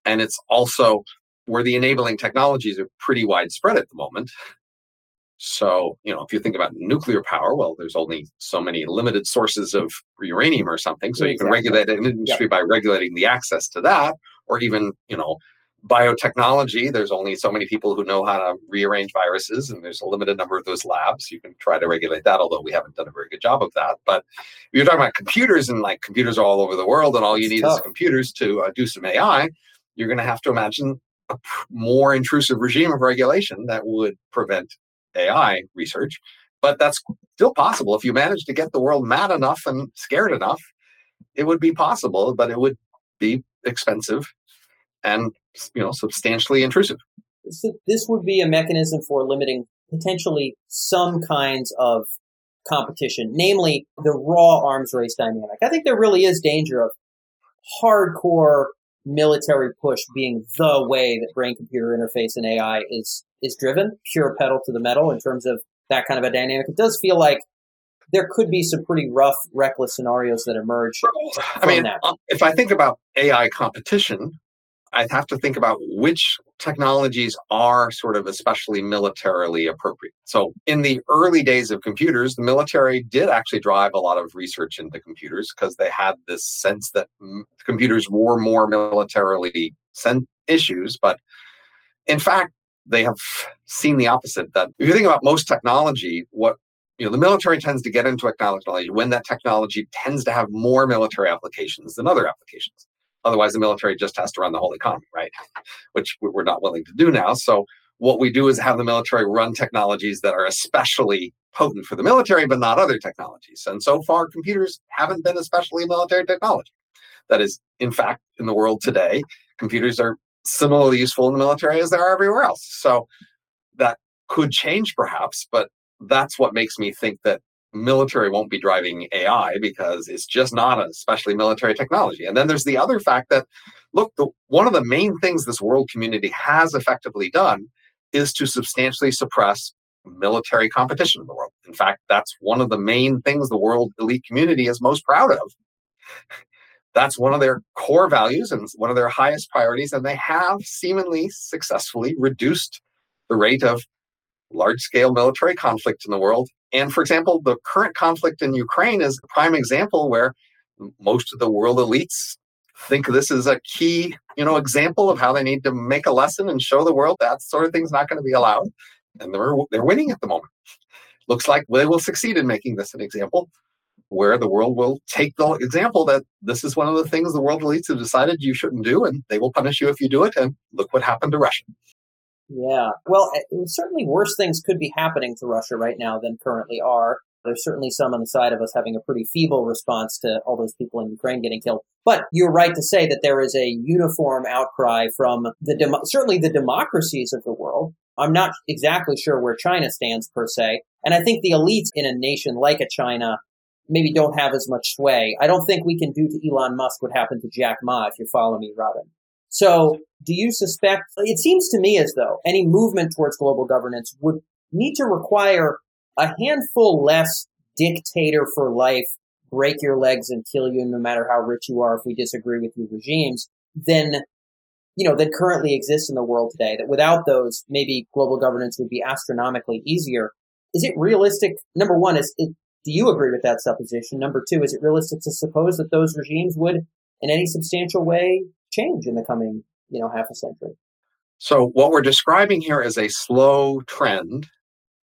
And it's also where the enabling technologies are pretty widespread at the moment. So, you know, if you think about nuclear power, well, there's only so many limited sources of uranium or something. So you can regulate an industry by regulating the access to that, or even, you know, biotechnology. There's only so many people who know how to rearrange viruses, and there's a limited number of those labs. You can try to regulate that, although we haven't done a very good job of that. But you're talking about computers, and like computers are all over the world, and all you it's need tough. is computers to uh, do some AI. You're going to have to imagine a more intrusive regime of regulation that would prevent AI research, but that's still possible. If you manage to get the world mad enough and scared enough, it would be possible, but it would be expensive and you know substantially intrusive. So this would be a mechanism for limiting potentially some kinds of competition, namely the raw arms race dynamic. I think there really is danger of hardcore military push being the way that brain computer interface and AI is is driven, pure pedal to the metal in terms of that kind of a dynamic. It does feel like there could be some pretty rough, reckless scenarios that emerge. I mean, that. Um, if I think about AI competition, I have to think about which technologies are sort of especially militarily appropriate. So, in the early days of computers, the military did actually drive a lot of research into computers because they had this sense that mm, computers were more militarily sent issues. But in fact, they have seen the opposite. That if you think about most technology, what you know, the military tends to get into technology when that technology tends to have more military applications than other applications. Otherwise, the military just has to run the whole economy, right? Which we're not willing to do now. So, what we do is have the military run technologies that are especially potent for the military, but not other technologies. And so far, computers haven't been especially military technology. That is, in fact, in the world today, computers are similarly useful in the military as they are everywhere else. So, that could change perhaps, but that's what makes me think that military won't be driving AI because it's just not a especially military technology. And then there's the other fact that, look, the, one of the main things this world community has effectively done is to substantially suppress military competition in the world. In fact, that's one of the main things the world elite community is most proud of. That's one of their core values and one of their highest priorities. And they have seemingly successfully reduced the rate of large scale military conflict in the world. And for example, the current conflict in Ukraine is a prime example where most of the world elites think this is a key, you know, example of how they need to make a lesson and show the world that sort of thing's not going to be allowed. And they're they're winning at the moment. Looks like they will succeed in making this an example where the world will take the example that this is one of the things the world elites have decided you shouldn't do, and they will punish you if you do it. And look what happened to Russia. Yeah. Well, certainly worse things could be happening to Russia right now than currently are. There's certainly some on the side of us having a pretty feeble response to all those people in Ukraine getting killed. But you're right to say that there is a uniform outcry from the dem- certainly the democracies of the world. I'm not exactly sure where China stands per se, and I think the elites in a nation like a China maybe don't have as much sway. I don't think we can do to Elon Musk what happened to Jack Ma, if you follow me, Robin. So, do you suspect? It seems to me as though any movement towards global governance would need to require a handful less dictator for life, break your legs and kill you no matter how rich you are if we disagree with your regimes than you know than currently exists in the world today. That without those, maybe global governance would be astronomically easier. Is it realistic? Number one, is it, do you agree with that supposition? Number two, is it realistic to suppose that those regimes would, in any substantial way, change in the coming, you know, half a century. So what we're describing here is a slow trend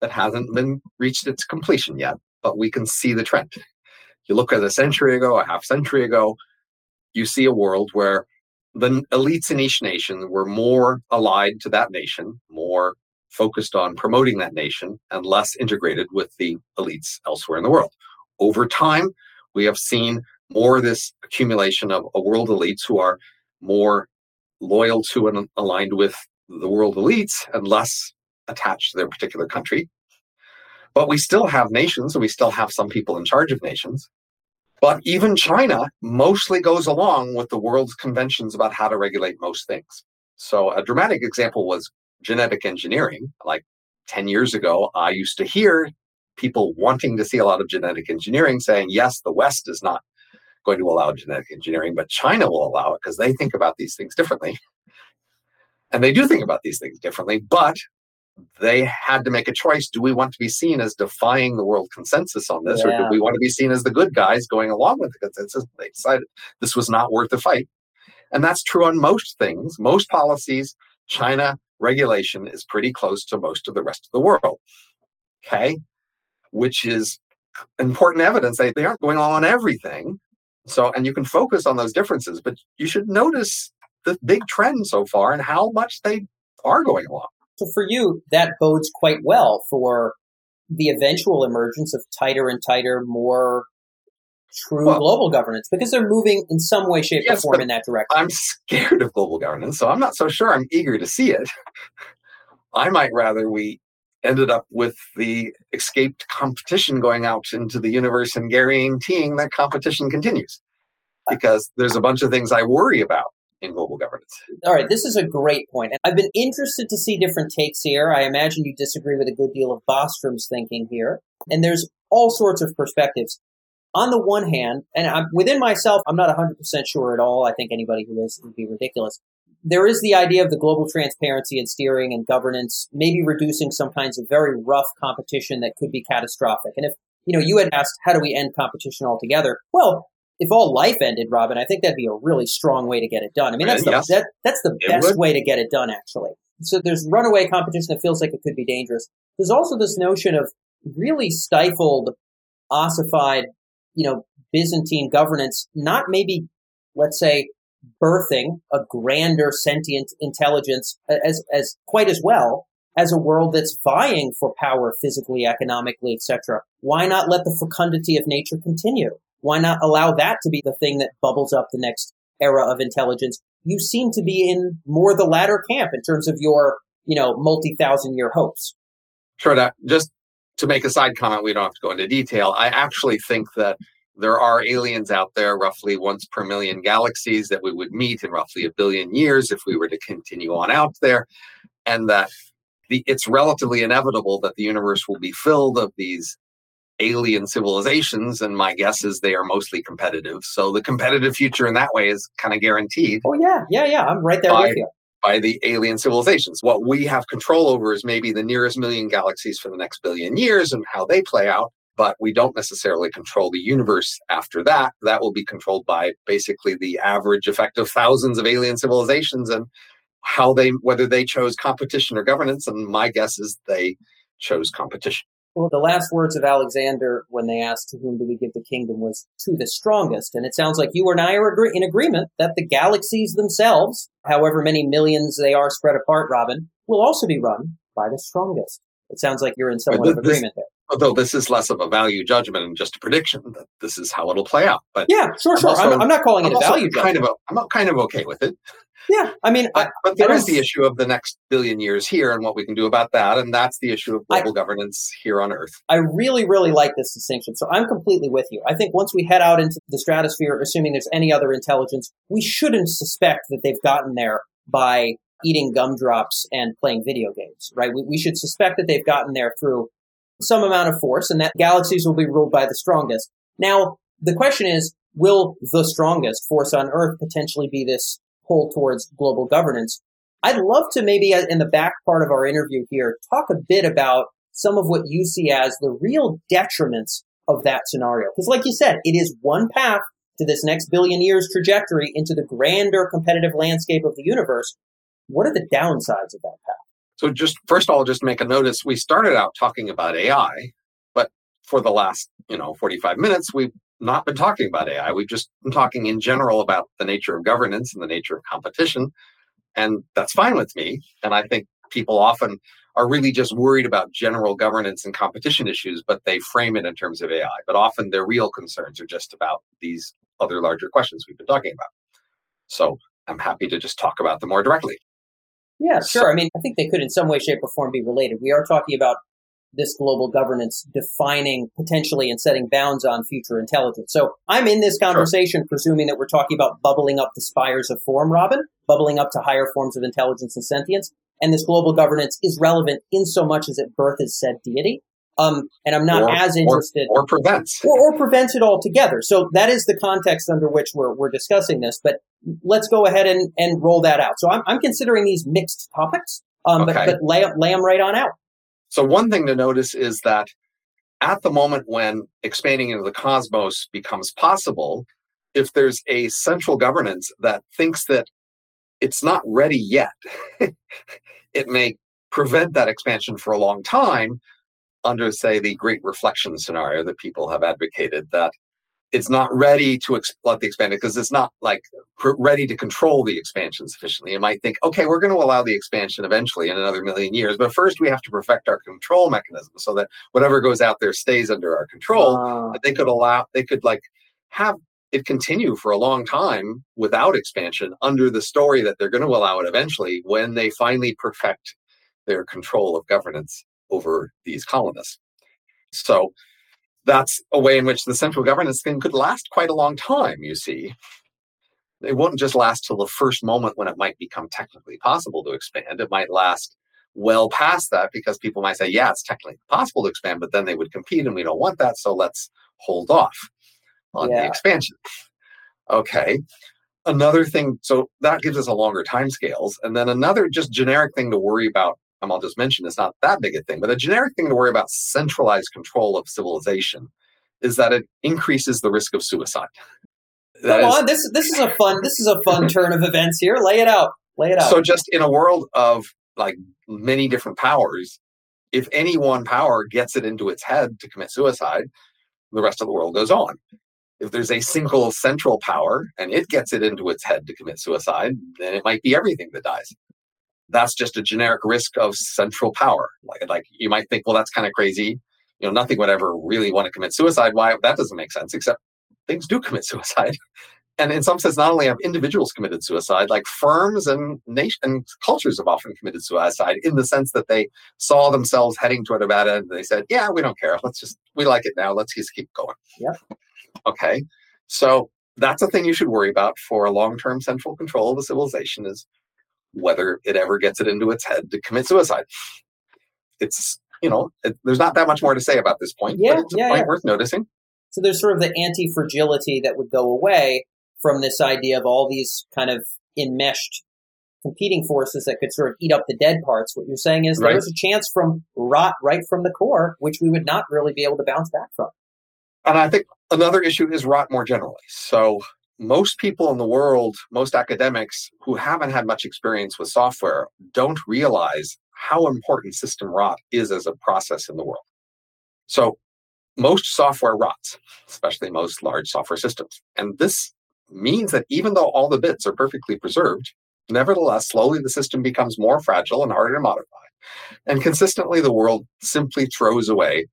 that hasn't been reached its completion yet, but we can see the trend. You look at a century ago, a half century ago, you see a world where the elites in each nation were more allied to that nation, more focused on promoting that nation, and less integrated with the elites elsewhere in the world. Over time, we have seen more of this accumulation of a world elites who are more loyal to and aligned with the world elites and less attached to their particular country. But we still have nations and we still have some people in charge of nations. But even China mostly goes along with the world's conventions about how to regulate most things. So a dramatic example was genetic engineering. Like 10 years ago, I used to hear people wanting to see a lot of genetic engineering saying, yes, the West is not going to allow genetic engineering, but China will allow it because they think about these things differently. And they do think about these things differently, but they had to make a choice. Do we want to be seen as defying the world consensus on this, yeah. or do we want to be seen as the good guys going along with the consensus? They decided this was not worth the fight. And that's true on most things, most policies. China regulation is pretty close to most of the rest of the world. Okay. Which is important evidence that they aren't going all on everything, so, and you can focus on those differences, but you should notice the big trend so far and how much they are going along. So, for you, that bodes quite well for the eventual emergence of tighter and tighter, more true well, global governance because they're moving in some way, shape, yes, or form in that direction. I'm scared of global governance, so I'm not so sure I'm eager to see it. I might rather we ended up with the escaped competition going out into the universe and guaranteeing that competition continues. Because there's a bunch of things I worry about in global governance. All right, this is a great point. I've been interested to see different takes here. I imagine you disagree with a good deal of Bostrom's thinking here, and there's all sorts of perspectives. On the one hand, and I'm, within myself, I'm not 100% sure at all. I think anybody who is would be ridiculous. There is the idea of the global transparency and steering and governance, maybe reducing some kinds of very rough competition that could be catastrophic. And if you know, you had asked, how do we end competition altogether? Well, if all life ended, Robin, I think that'd be a really strong way to get it done. I mean, that's the, yes. that, that's the it best would. way to get it done, actually. So there's runaway competition that feels like it could be dangerous. There's also this notion of really stifled, ossified, you know, Byzantine governance, not maybe, let's say, birthing a grander sentient intelligence as, as quite as well as a world that's vying for power physically, economically, etc. Why not let the fecundity of nature continue? Why not allow that to be the thing that bubbles up the next era of intelligence? You seem to be in more the latter camp in terms of your, you know, multi-thousand year hopes. Sure. That just to make a side comment, we don't have to go into detail. I actually think that there are aliens out there roughly once per million galaxies that we would meet in roughly a billion years if we were to continue on out there. And that the, it's relatively inevitable that the universe will be filled of these alien civilizations, and my guess is they are mostly competitive. So the competitive future in that way is kind of guaranteed. Oh yeah, yeah, yeah. I'm right there by, with you. By the alien civilizations. What we have control over is maybe the nearest million galaxies for the next billion years and how they play out. But we don't necessarily control the universe after that. That will be controlled by basically the average effect of thousands of alien civilizations and how they whether they chose competition or governance. And my guess is they chose competition. Well, the last words of Alexander when they asked to whom do we give the kingdom was to the strongest. And it sounds like you and I are in agreement that the galaxies themselves, however many millions they are spread apart, Robin, will also be run by the strongest. It sounds like you're in somewhat of agreement there. Although this is less of a value judgment and just a prediction that this is how it'll play out. But yeah, sure, I'm sure. Also, I'm, I'm, not calling I'm it a value kind judgment. Of a, I'm kind of okay with it. Yeah, I mean, but, but there is the issue of the next billion years here and what we can do about that, and that's the issue of global I, governance here on Earth. I really, really like this distinction. So I'm completely with you. I think once we head out into the stratosphere, assuming there's any other intelligence, we shouldn't suspect that they've gotten there by eating gumdrops and playing video games, right? We, we should suspect that they've gotten there through some amount of force, and that galaxies will be ruled by the strongest. Now, the question is, will the strongest force on Earth potentially be this pull towards global governance. I'd love to maybe uh, in the back part of our interview here talk a bit about some of what you see as the real detriments of that scenario. Because like you said, it is one path to this next billion years trajectory into the grander competitive landscape of the universe. What are the downsides of that path? So just first of all, just make a notice. We started out talking about AI, but for the last, you know, 45 minutes, we've not been talking about AI. We've just been talking in general about the nature of governance and the nature of competition. And that's fine with me. And I think people often are really just worried about general governance and competition issues, but they frame it in terms of AI. But often their real concerns are just about these other larger questions we've been talking about. So I'm happy to just talk about them more directly. Yeah, sure. I mean, I think they could in some way, shape, or form be related. We are talking about this global governance defining potentially and setting bounds on future intelligence. So I'm in this conversation sure. presuming that we're talking about bubbling up the spires of form, Robin, bubbling up to higher forms of intelligence and sentience. And this global governance is relevant in so much as it births said deity. Um, and I'm not or, as interested or, or prevents or, or, prevents it altogether. So that is the context under which we're, we're discussing this, but let's go ahead and, and roll that out. So I'm, I'm considering these mixed topics, um, okay. but, but lay, lay them right on out. So, one thing to notice is that at the moment when expanding into the cosmos becomes possible, if there's a central governance that thinks that it's not ready yet, it may prevent that expansion for a long time under, say, the great reflection scenario that people have advocated that it's not ready to ex- let the expansion because it's not like pr- ready to control the expansion sufficiently. You might think, okay, we're going to allow the expansion eventually in another million years, but first we have to perfect our control mechanism so that whatever goes out there stays under our control. Uh. They could allow, they could like have it continue for a long time without expansion under the story that they're going to allow it eventually when they finally perfect their control of governance over these colonists. So that's a way in which the central governance thing could last quite a long time, you see. it won't just last till the first moment when it might become technically possible to expand. It might last well past that because people might say, yeah, it's technically possible to expand, but then they would compete and we don't want that. So let's hold off on yeah. the expansion. Okay. Another thing, so that gives us a longer time scales. And then another just generic thing to worry about, Um, I'll just mention it's not that big a thing, but a generic thing to worry about centralized control of civilization is that it increases the risk of suicide. That Come is, on, this this is a fun this is a fun turn of events here. Lay it out. Lay it out. So just in a world of like many different powers, if any one power gets it into its head to commit suicide, the rest of the world goes on. If there's a single central power and it gets it into its head to commit suicide, then it might be everything that dies. That's just a generic risk of central power. Like, like you might think, well, that's kind of crazy. You know, nothing would ever really want to commit suicide. Why? That doesn't make sense, except things do commit suicide. And in some sense, not only have individuals committed suicide, like firms and nation and cultures have often committed suicide in the sense that they saw themselves heading toward a bad end. And they said, "Yeah, we don't care. Let's just we like it now. Let's just keep going." Yeah. Okay. So that's a thing you should worry about for a long-term central control of a civilization is whether it ever gets it into its head to commit suicide. It's you know, it, there's not that much more to say about this point, yeah, but it's a yeah, point yeah. worth noticing. So there's sort of the anti fragility that would go away from this idea of all these kind of enmeshed competing forces that could sort of eat up the dead parts. What you're saying is right. there's a chance from rot right from the core, which we would not really be able to bounce back from. And I think another issue is rot more generally. So most people in the world, most academics who haven't had much experience with software don't realize how important system rot is as a process in the world. So most software rots, especially most large software systems. And this means that even though all the bits are perfectly preserved, nevertheless, slowly the system becomes more fragile and harder to modify. And consistently, the world simply throws away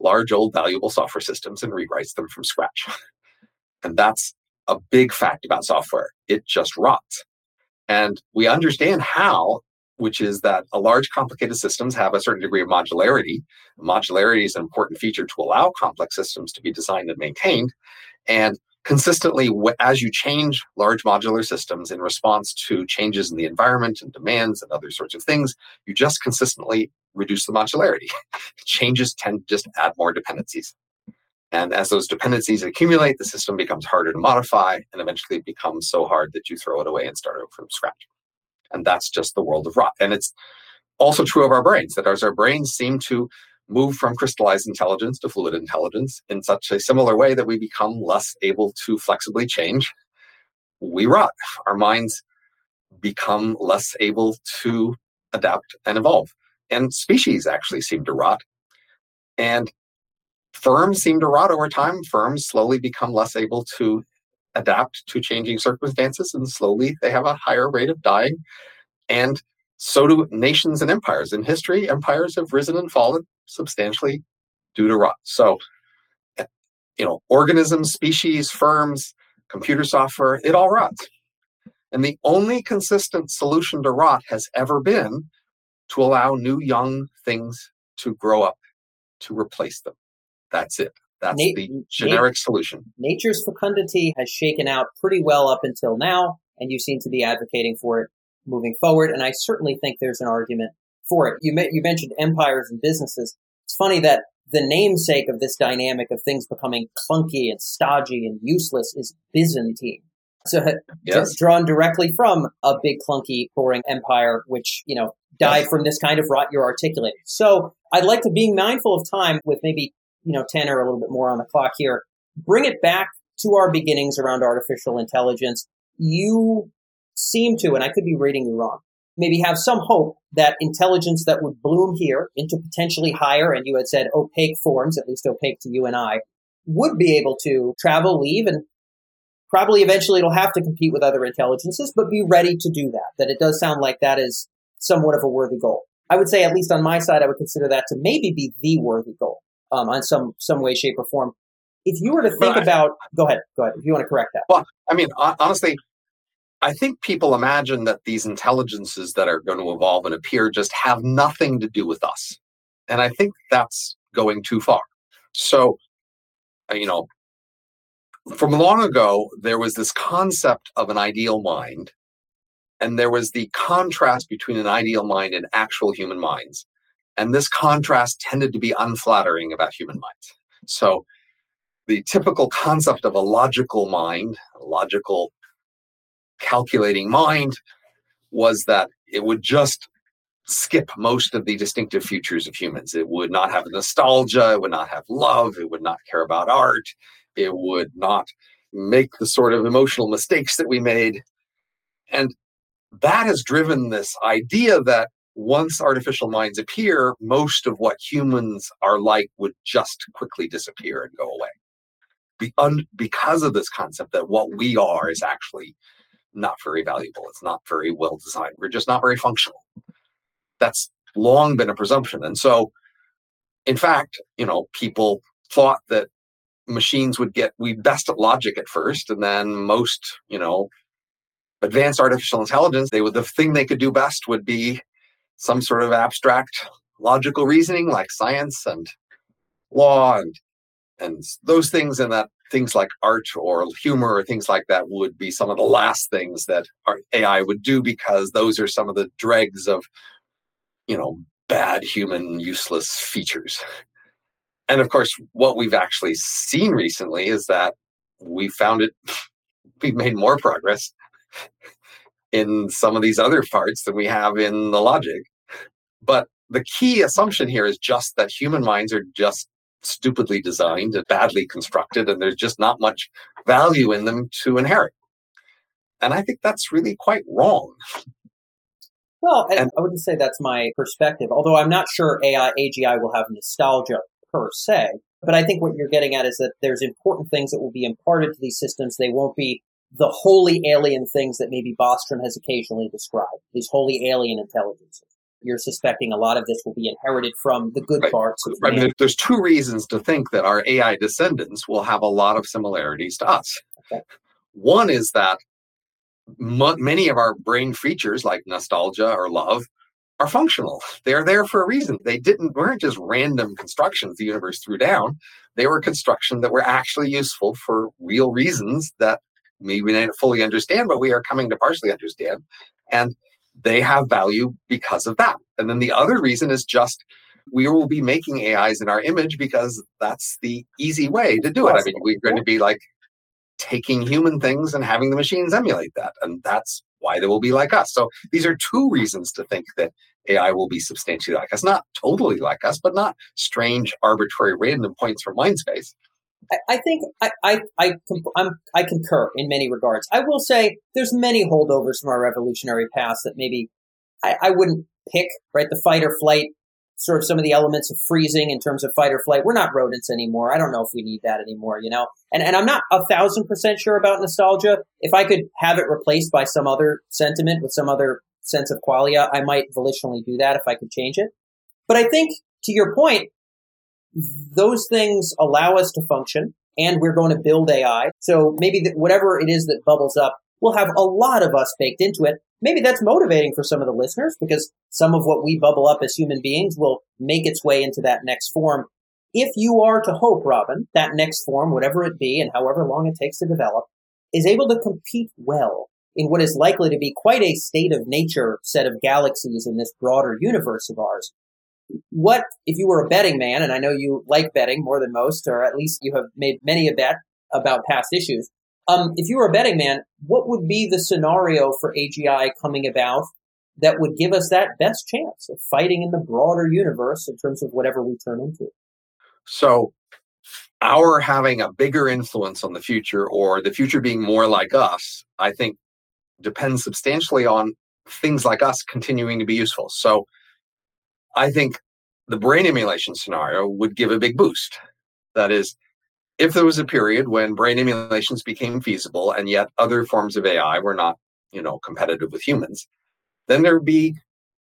large, old, valuable software systems and rewrites them from scratch. and that's a big fact about software. It just rots. And we understand how which is that a large complicated systems have a certain degree of modularity. Modularity is an important feature to allow complex systems to be designed and maintained. And consistently, as you change large modular systems in response to changes in the environment and demands and other sorts of things, you just consistently reduce the modularity. Changes tend to just add more dependencies. And as those dependencies accumulate, the system becomes harder to modify and eventually becomes so hard that you throw it away and start over from scratch. And that's just the world of rot. And it's also true of our brains, that as our brains seem to move from crystallized intelligence to fluid intelligence in such a similar way that we become less able to flexibly change, we rot. Our minds become less able to adapt and evolve. And species actually seem to rot. And firms seem to rot over time. Firms slowly become less able to adapt to changing circumstances and slowly they have a higher rate of dying. And so do nations and empires. In history, empires have risen and fallen substantially due to rot. So, eh, you know, organisms, species, firms, computer software, it all rots. And the only consistent solution to rot has ever been to allow new young things to grow up to replace them. That's it. That's the generic solution. Nature's fecundity has shaken out pretty well up until now, and you seem to be advocating for it moving forward. And I certainly think there's an argument for it. You, you mentioned empires and businesses. It's funny that the namesake of this dynamic of things becoming clunky and stodgy and useless is Byzantine. So yes. drawn directly from a big clunky boring empire, which, you know, died yes. from this kind of rot you're articulating. So I'd like to be mindful of time with maybe you know, 10 or a little bit more on the clock here. Bring it back to our beginnings around artificial intelligence. You seem to, and I could be reading you wrong, maybe have some hope that intelligence that would bloom here into potentially higher, and you had said opaque forms, at least opaque to you and I, would be able to travel, leave, and probably eventually it'll have to compete with other intelligences, but be ready to do that. That it does sound like that is somewhat of a worthy goal. I would say, at least on my side, I would consider that to maybe be the worthy goal um, on some some way, shape, or form. If you were to think I, about, go ahead, go ahead. If you want to correct that. Well, I mean, honestly, I think people imagine that these intelligences that are going to evolve and appear just have nothing to do with us, and I think that's going too far. So, uh, you know, from long ago, there was this concept of an ideal mind, and there was the contrast between an ideal mind and actual human minds. And this contrast tended to be unflattering about human minds. So, the typical concept of a logical mind, a logical calculating mind, was that it would just skip most of the distinctive features of humans. It would not have nostalgia, it would not have love, it would not care about art, it would not make the sort of emotional mistakes that we made. And that has driven this idea that once artificial minds appear, most of what humans are like would just quickly disappear and go away. Be un- because of this concept that what we are is actually not very valuable. It's not very well designed. We're just not very functional. That's long been a presumption. And so, in fact, you know, people thought that machines would get we best at logic at first, and then most, you know, advanced artificial intelligence, they would the thing they could do best would be some sort of abstract logical reasoning like science and law and and those things and that things like art or humor or things like that would be some of the last things that our AI would do because those are some of the dregs of you know bad human useless features and of course, what we've actually seen recently is that we found it, we've made more progress in some of these other parts than we have in the logic. But the key assumption here is just that human minds are just stupidly designed and badly constructed, and there's just not much value in them to inherit. And I think that's really quite wrong. Well, and, I wouldn't say that's my perspective, although I'm not sure AI AGI will have nostalgia per se. But I think what you're getting at is that there's important things that will be imparted to these systems. They won't be the wholly alien things that maybe Bostrom has occasionally described, these wholly alien intelligences. You're suspecting a lot of this will be inherited from the good right. parts. I mean, there's two reasons to think that our AI descendants will have a lot of similarities to us. Okay. One is that m- many of our brain features, like nostalgia or love, are functional. They're there for a reason. They didn't weren't just random constructions the universe threw down. They were construction that were actually useful for real reasons that maybe we didn't fully understand, but we are coming to partially understand. And they have value because of that. And then the other reason is just we will be making AIs in our image because that's the easy way to do it. I mean, we're going to be like taking human things and having the machines emulate that. And that's why they will be like us. So these are two reasons to think that AI will be substantially like us, not totally like us, but not strange, arbitrary, random points from mind space. I, think I, I, I, I'm, I concur in many regards. I will say there's many holdovers from our revolutionary past that maybe I, I wouldn't pick, right? The fight or flight, sort of some of the elements of freezing in terms of fight or flight. We're not rodents anymore. I don't know if we need that anymore, you know? And, and I'm not a thousand percent sure about nostalgia. If I could have it replaced by some other sentiment with some other sense of qualia, I might volitionally do that if I could change it. But I think to your point, those things allow us to function and we're going to build AI. So maybe whatever it is that bubbles up will have a lot of us baked into it. Maybe that's motivating for some of the listeners because some of what we bubble up as human beings will make its way into that next form. If you are to hope, Robin, that next form, whatever it be and however long it takes to develop, is able to compete well in what is likely to be quite a state of nature set of galaxies in this broader universe of ours. What, if you were a betting man, and I know you like betting more than most, or at least you have made many a bet about past issues. Um, if you were a betting man, what would be the scenario for AGI coming about that would give us that best chance of fighting in the broader universe in terms of whatever we turn into? So, our having a bigger influence on the future or the future being more like us, I think depends substantially on things like us continuing to be useful. So I think the brain emulation scenario would give a big boost. That is, if there was a period when brain emulations became feasible and yet other forms of AI were not, you know, competitive with humans, then there'd be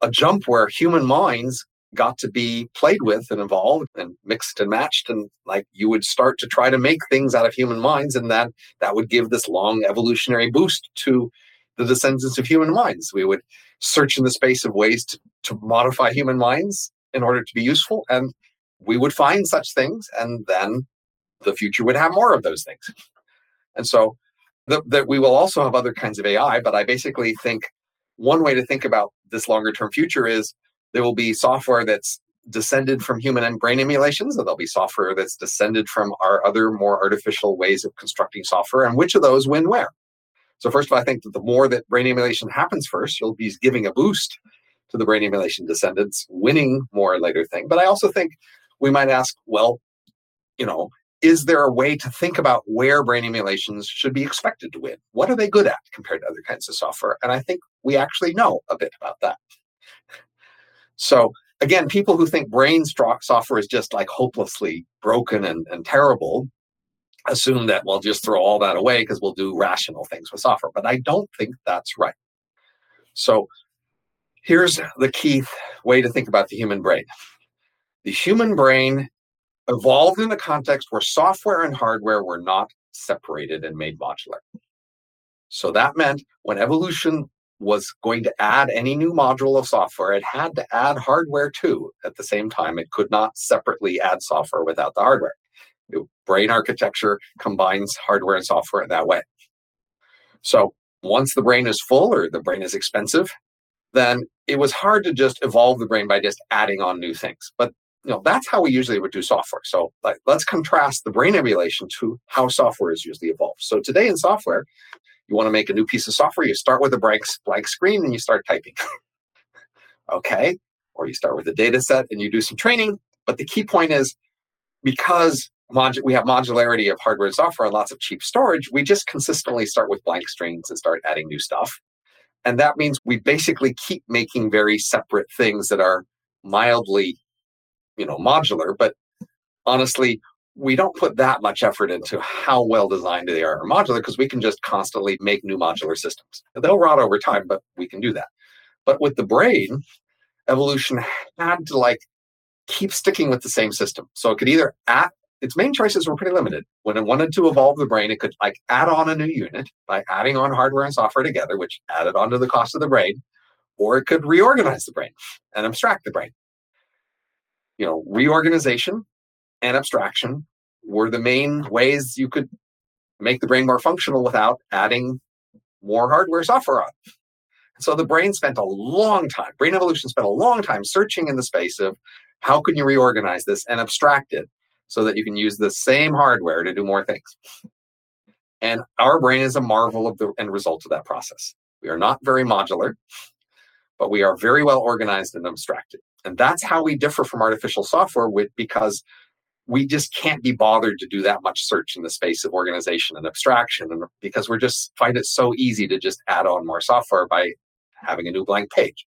a jump where human minds got to be played with and evolved and mixed and matched and like you would start to try to make things out of human minds and that that would give this long evolutionary boost to the descendants of human minds. We would search in the space of ways to, to modify human minds in order to be useful. And we would find such things, and then the future would have more of those things. And so that we will also have other kinds of AI, but I basically think one way to think about this longer term future is there will be software that's descended from human and brain emulations, and there'll be software that's descended from our other more artificial ways of constructing software, and which of those win where. So, first of all, I think that the more that brain emulation happens first, you'll be giving a boost to the brain emulation descendants, winning more later thing. But I also think we might ask, well, you know, is there a way to think about where brain emulations should be expected to win? What are they good at compared to other kinds of software? And I think we actually know a bit about that. So again, people who think brain software is just like hopelessly broken and, and terrible assume that we'll just throw all that away because we'll do rational things with software. But I don't think that's right. So here's the key way to think about the human brain. The human brain evolved in a context where software and hardware were not separated and made modular. So that meant when evolution was going to add any new module of software, it had to add hardware too at the same time. It could not separately add software without the hardware. Brain architecture combines hardware and software in that way. So once the brain is full or the brain is expensive, then it was hard to just evolve the brain by just adding on new things. But you know that's how we usually would do software. So like, let's contrast the brain emulation to how software is usually evolved. So today in software, you want to make a new piece of software, you start with a blank, blank screen and you start typing. okay. Or you start with a data set and you do some training. But the key point is because we have modularity of hardware and software and lots of cheap storage, we just consistently start with blank strings and start adding new stuff. And that means we basically keep making very separate things that are mildly, you know, modular. But honestly, we don't put that much effort into how well designed they are or modular because we can just constantly make new modular systems. They'll rot over time, but we can do that. But with the brain, evolution had to like keep sticking with the same system. So it could either add its main choices were pretty limited. When it wanted to evolve the brain, it could like add on a new unit by adding on hardware and software together, which added on to the cost of the brain, or it could reorganize the brain and abstract the brain. You know, reorganization and abstraction were the main ways you could make the brain more functional without adding more hardware software on. So the brain spent a long time, brain evolution spent a long time searching in the space of how can you reorganize this and abstract it so that you can use the same hardware to do more things. And our brain is a marvel of the end result of that process. We are not very modular, but we are very well organized and abstracted. And that's how we differ from artificial software with because we just can't be bothered to do that much search in the space of organization and abstraction and because we're just find it so easy to just add on more software by having a new blank page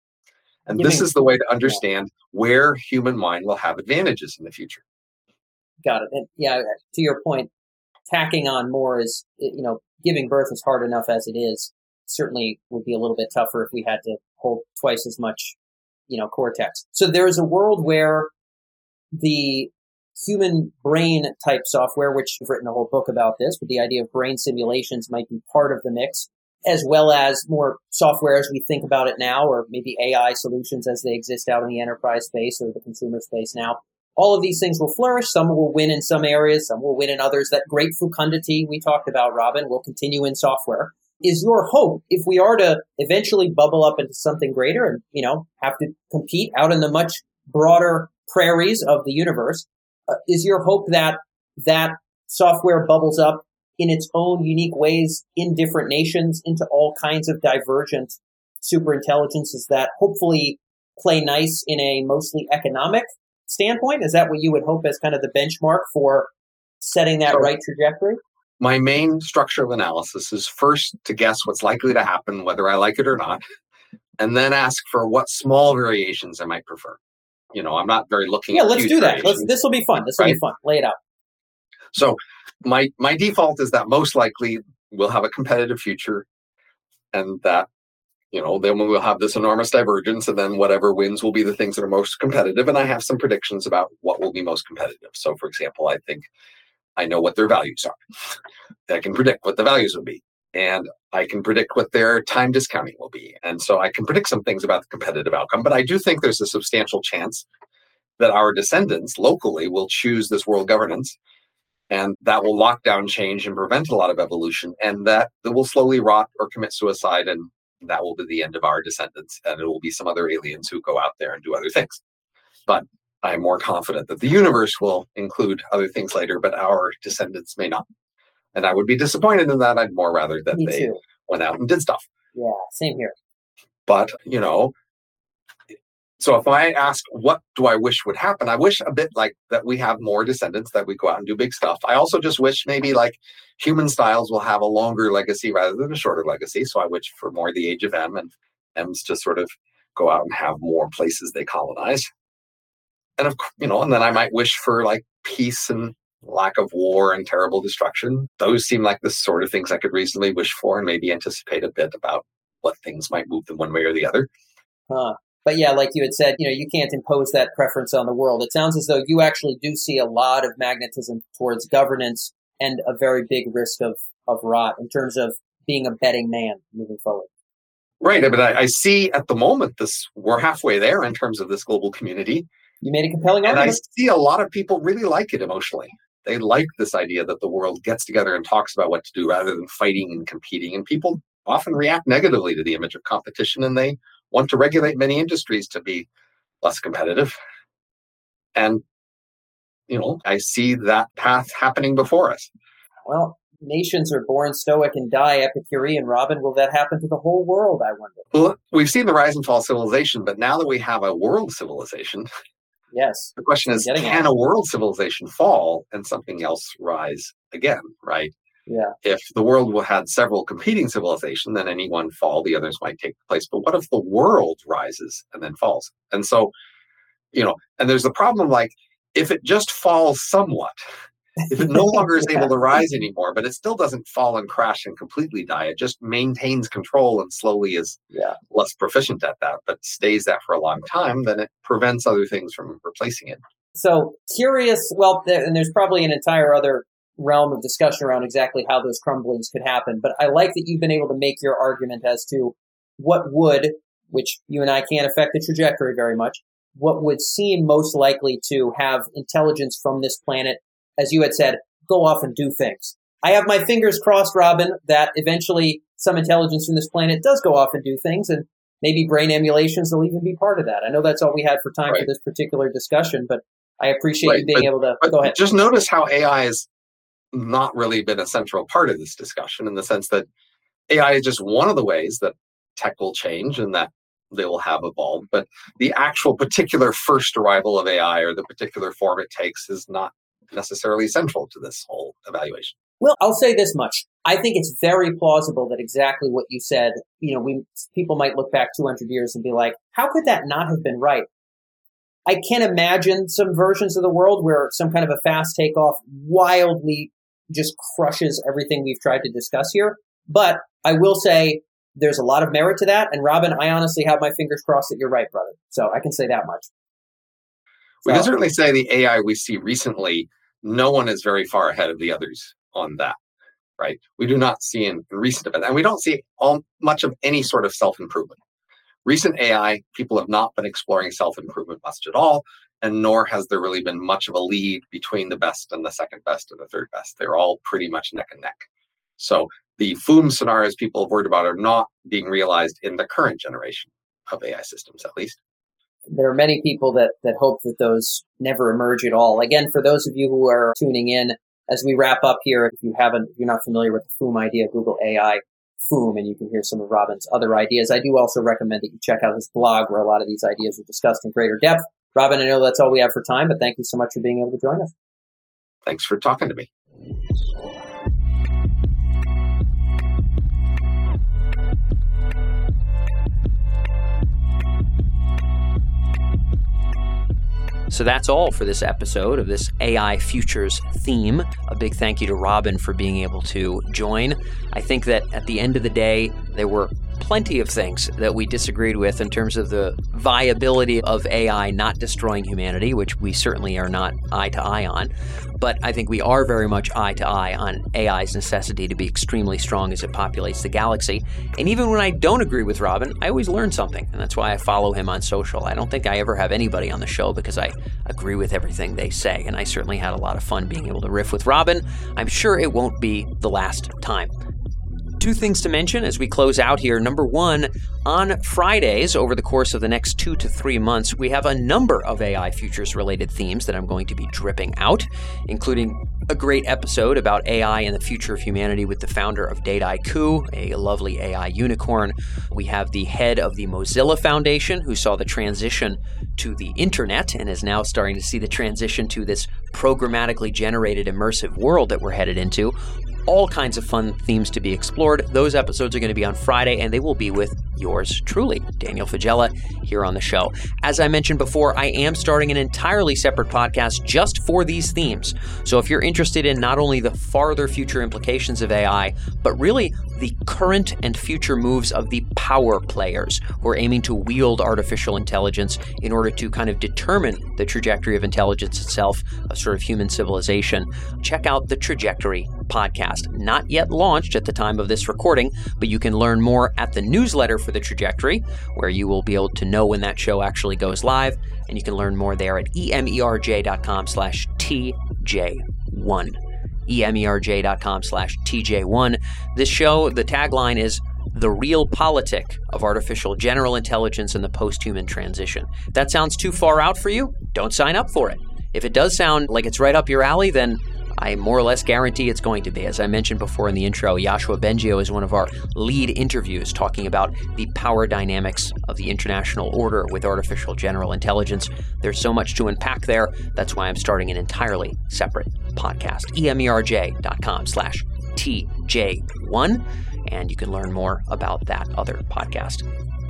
and you this mean, is the way to understand yeah. where human mind will have advantages in the future got it and yeah to your point tacking on more is you know giving birth is hard enough as it is certainly would be a little bit tougher if we had to hold twice as much you know cortex so there is a world where the human brain type software, which I've written a whole book about this, but the idea of brain simulations might be part of the mix, as well as more software as we think about it now, or maybe AI solutions as they exist out in the enterprise space or the consumer space now. All of these things will flourish. Some will win in some areas, some will win in others. That great fecundity we talked about, Robin, will continue in software. Is your hope if we are to eventually bubble up into something greater and, you know, have to compete out in the much broader prairies of the universe, uh, is your hope that that software bubbles up in its own unique ways in different nations into all kinds of divergent super intelligences that hopefully play nice in a mostly economic standpoint? Is that what you would hope as kind of the benchmark for setting that right trajectory? My main structure of analysis is first to guess what's likely to happen, whether I like it or not, and then ask for what small variations I might prefer you know, I'm not very looking. Yeah, let's do that. Let's. This will be fun. This will right? be fun. Lay it out. So, my my default is that most likely we'll have a competitive future, and that you know then we'll have this enormous divergence, and then whatever wins will be the things that are most competitive. And I have some predictions about what will be most competitive. So, for example, I think I know what their values are. I can predict what the values will be and I can predict what their time discounting will be. And so I can predict some things about the competitive outcome. But I do think there's a substantial chance that our descendants locally will choose this world governance And that will lock down change and prevent a lot of evolution. And that, that will slowly rot or commit suicide. And that will be the end of our descendants. And it will be some other aliens who go out there and do other things. But I'm more confident that the universe will include other things later, but our descendants may not. And I would be disappointed in that. I'd more rather that Me they too. went out and did stuff. Yeah, same here. But, you know, so if I ask, what do I wish would happen? I wish a bit like that we have more descendants, that we go out and do big stuff. I also just wish maybe like human styles will have a longer legacy rather than a shorter legacy. So I wish for more the age of Em and ems to sort of go out and have more places they colonize. And of you know, and then I might wish for like peace and lack of war and terrible destruction. Those seem like the sort of things I could reasonably wish for and maybe anticipate a bit about what things might move them one way or the other. Huh. But yeah, like you had said, you know, you can't impose that preference on the world. It sounds as though you actually do see a lot of magnetism towards governance and a very big risk of, of rot in terms of being a betting man moving forward. Right. But I, I see at the moment this we're halfway there in terms of this global community. You made a compelling And I see a lot of people really like it emotionally. They like this idea that the world gets together and talks about what to do rather than fighting and competing. And people often react negatively to the image of competition and they want to regulate many industries to be less competitive. And, you know, I see that path happening before us. Well, nations are born stoic and die Epicurean. Robin, will that happen to the whole world? I wonder. Well, we've seen the rise and fall of civilization, but now that we have a world civilization, Yes. the question is Getting at can a world civilization fall and something else rise again, right? Yeah. if the world had several competing civilizations, then any one fall, the others might take place. But what if the world rises and then falls? And so, you know, and there's the problem like if it just falls somewhat, if it no longer is able to rise anymore, but it still doesn't fall and crash and completely die, it just maintains control and slowly is Yeah. less proficient at that, but stays that for a long time, then it prevents other things from replacing it. So curious. Well, there, and there's probably an entire other realm of discussion around exactly how those crumblings could happen. But I like that you've been able to make your argument as to what would, which you and I can't affect the trajectory very much, what would seem most likely to have intelligence from this planet, as you had said, go off and do things. I have my fingers crossed, Robin, that eventually some intelligence from this planet does go off and do things, and maybe brain emulations will even be part of that. I know that's all we had for time for this particular discussion, but I appreciate Right, you being able to go ahead. just notice how AI has not really been a central part of this discussion in the sense that AI is just one of the ways that tech will change and that they will have evolved. But the actual particular first arrival of AI or the particular form it takes is not necessarily central to this whole evaluation. Well, I'll say this much. I think it's very plausible that exactly what you said, you know, we people might look back 200 years and be like, how could that not have been right? I can't imagine some versions of the world where some kind of a fast takeoff wildly just crushes everything we've tried to discuss here. But I will say there's a lot of merit to that. And Robin, I honestly have my fingers crossed that you're right, brother. So I can say that much. We can certainly say the AI we see recently, no one is very far ahead of the others on that, right? We do not see in recent events, and we don't see all, much of any sort of self improvement. Recent AI, people have not been exploring self improvement much at all, and nor has there really been much of a lead between the best and the second best and the third best. They're all pretty much neck and neck. So the FOOM scenarios people have worried about are not being realized in the current generation of AI systems, at least. there are many people that, that hope that those never emerge at all. Again, for those of you who are tuning in, as we wrap up here, if you haven't, if you're not familiar with the FOOM idea, Google AI FOOM, and you can hear some of Robin's other ideas. I do also recommend that you check out his blog where a lot of these ideas are discussed in greater depth. Robin, I know that's all we have for time, but thank you so much for being able to join us. Thanks for talking to me. So that's all for this episode of this AI Futures theme. A big thank you to Robin for being able to join. I think that at the end of the day, there were plenty of things that we disagreed with in terms of the viability of AI not destroying humanity, which we certainly are not eye to eye on. But I think we are very much eye to eye on AI's necessity to be extremely strong as it populates the galaxy. And even when I don't agree with Robin, I always learn something. And that's why I follow him on social. I don't think I ever have anybody on the show because I agree with everything they say. And I certainly had a lot of fun being able to riff with Robin. I'm sure it won't be the last time. Two things to mention as we close out here. Number one, on Fridays over the course of the next two to three months, we have a number of AI futures related themes that I'm going to be dripping out, including a great episode about AI and the future of humanity with the founder of Dataiku, a lovely AI unicorn. We have the head of the Mozilla Foundation, who saw the transition to the internet and is now starting to see the transition to this programmatically generated immersive world that we're headed into all kinds of fun themes to be explored. Those episodes are going to be on Friday, and they will be with yours truly, Daniel Faggella, here on the show. As I mentioned before, I am starting an entirely separate podcast just for these themes. So if you're interested in not only the farther future implications of AI, but really the current and future moves of the power players who are aiming to wield artificial intelligence in order to kind of determine the trajectory of intelligence itself, a sort of human civilization, check out the Trajectory podcast. Not yet launched at the time of this recording, but you can learn more at the newsletter for the Trajectory, where you will be able to know when that show actually goes live, and you can learn more there at emerj.com slash TJ1 emerj.com slash TJ1. This show, the tagline is the realpolitik of artificial general intelligence and the post-human transition. If that sounds too far out for you, don't sign up for it. If it does sound like it's right up your alley, then I more or less guarantee it's going to be. As I mentioned before in the intro, Yoshua Bengio is one of our lead interviews talking about the power dynamics of the international order with artificial general intelligence. There's so much to unpack there. That's why I'm starting an entirely separate podcast. emerj.com slash TJ1, and you can learn more about that other podcast.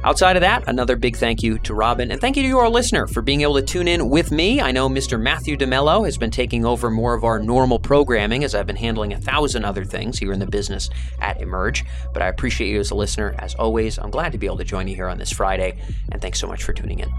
Outside of that, another big thank you to Robin, and thank you to our listener, for being able to tune in with me. I know Mr. Matthew DeMello has been taking over more of our normal programming as I've been handling a thousand other things here in the business at Emerj, But I appreciate you as a listener. As always, I'm glad to be able to join you here on this Friday, and thanks so much for tuning in.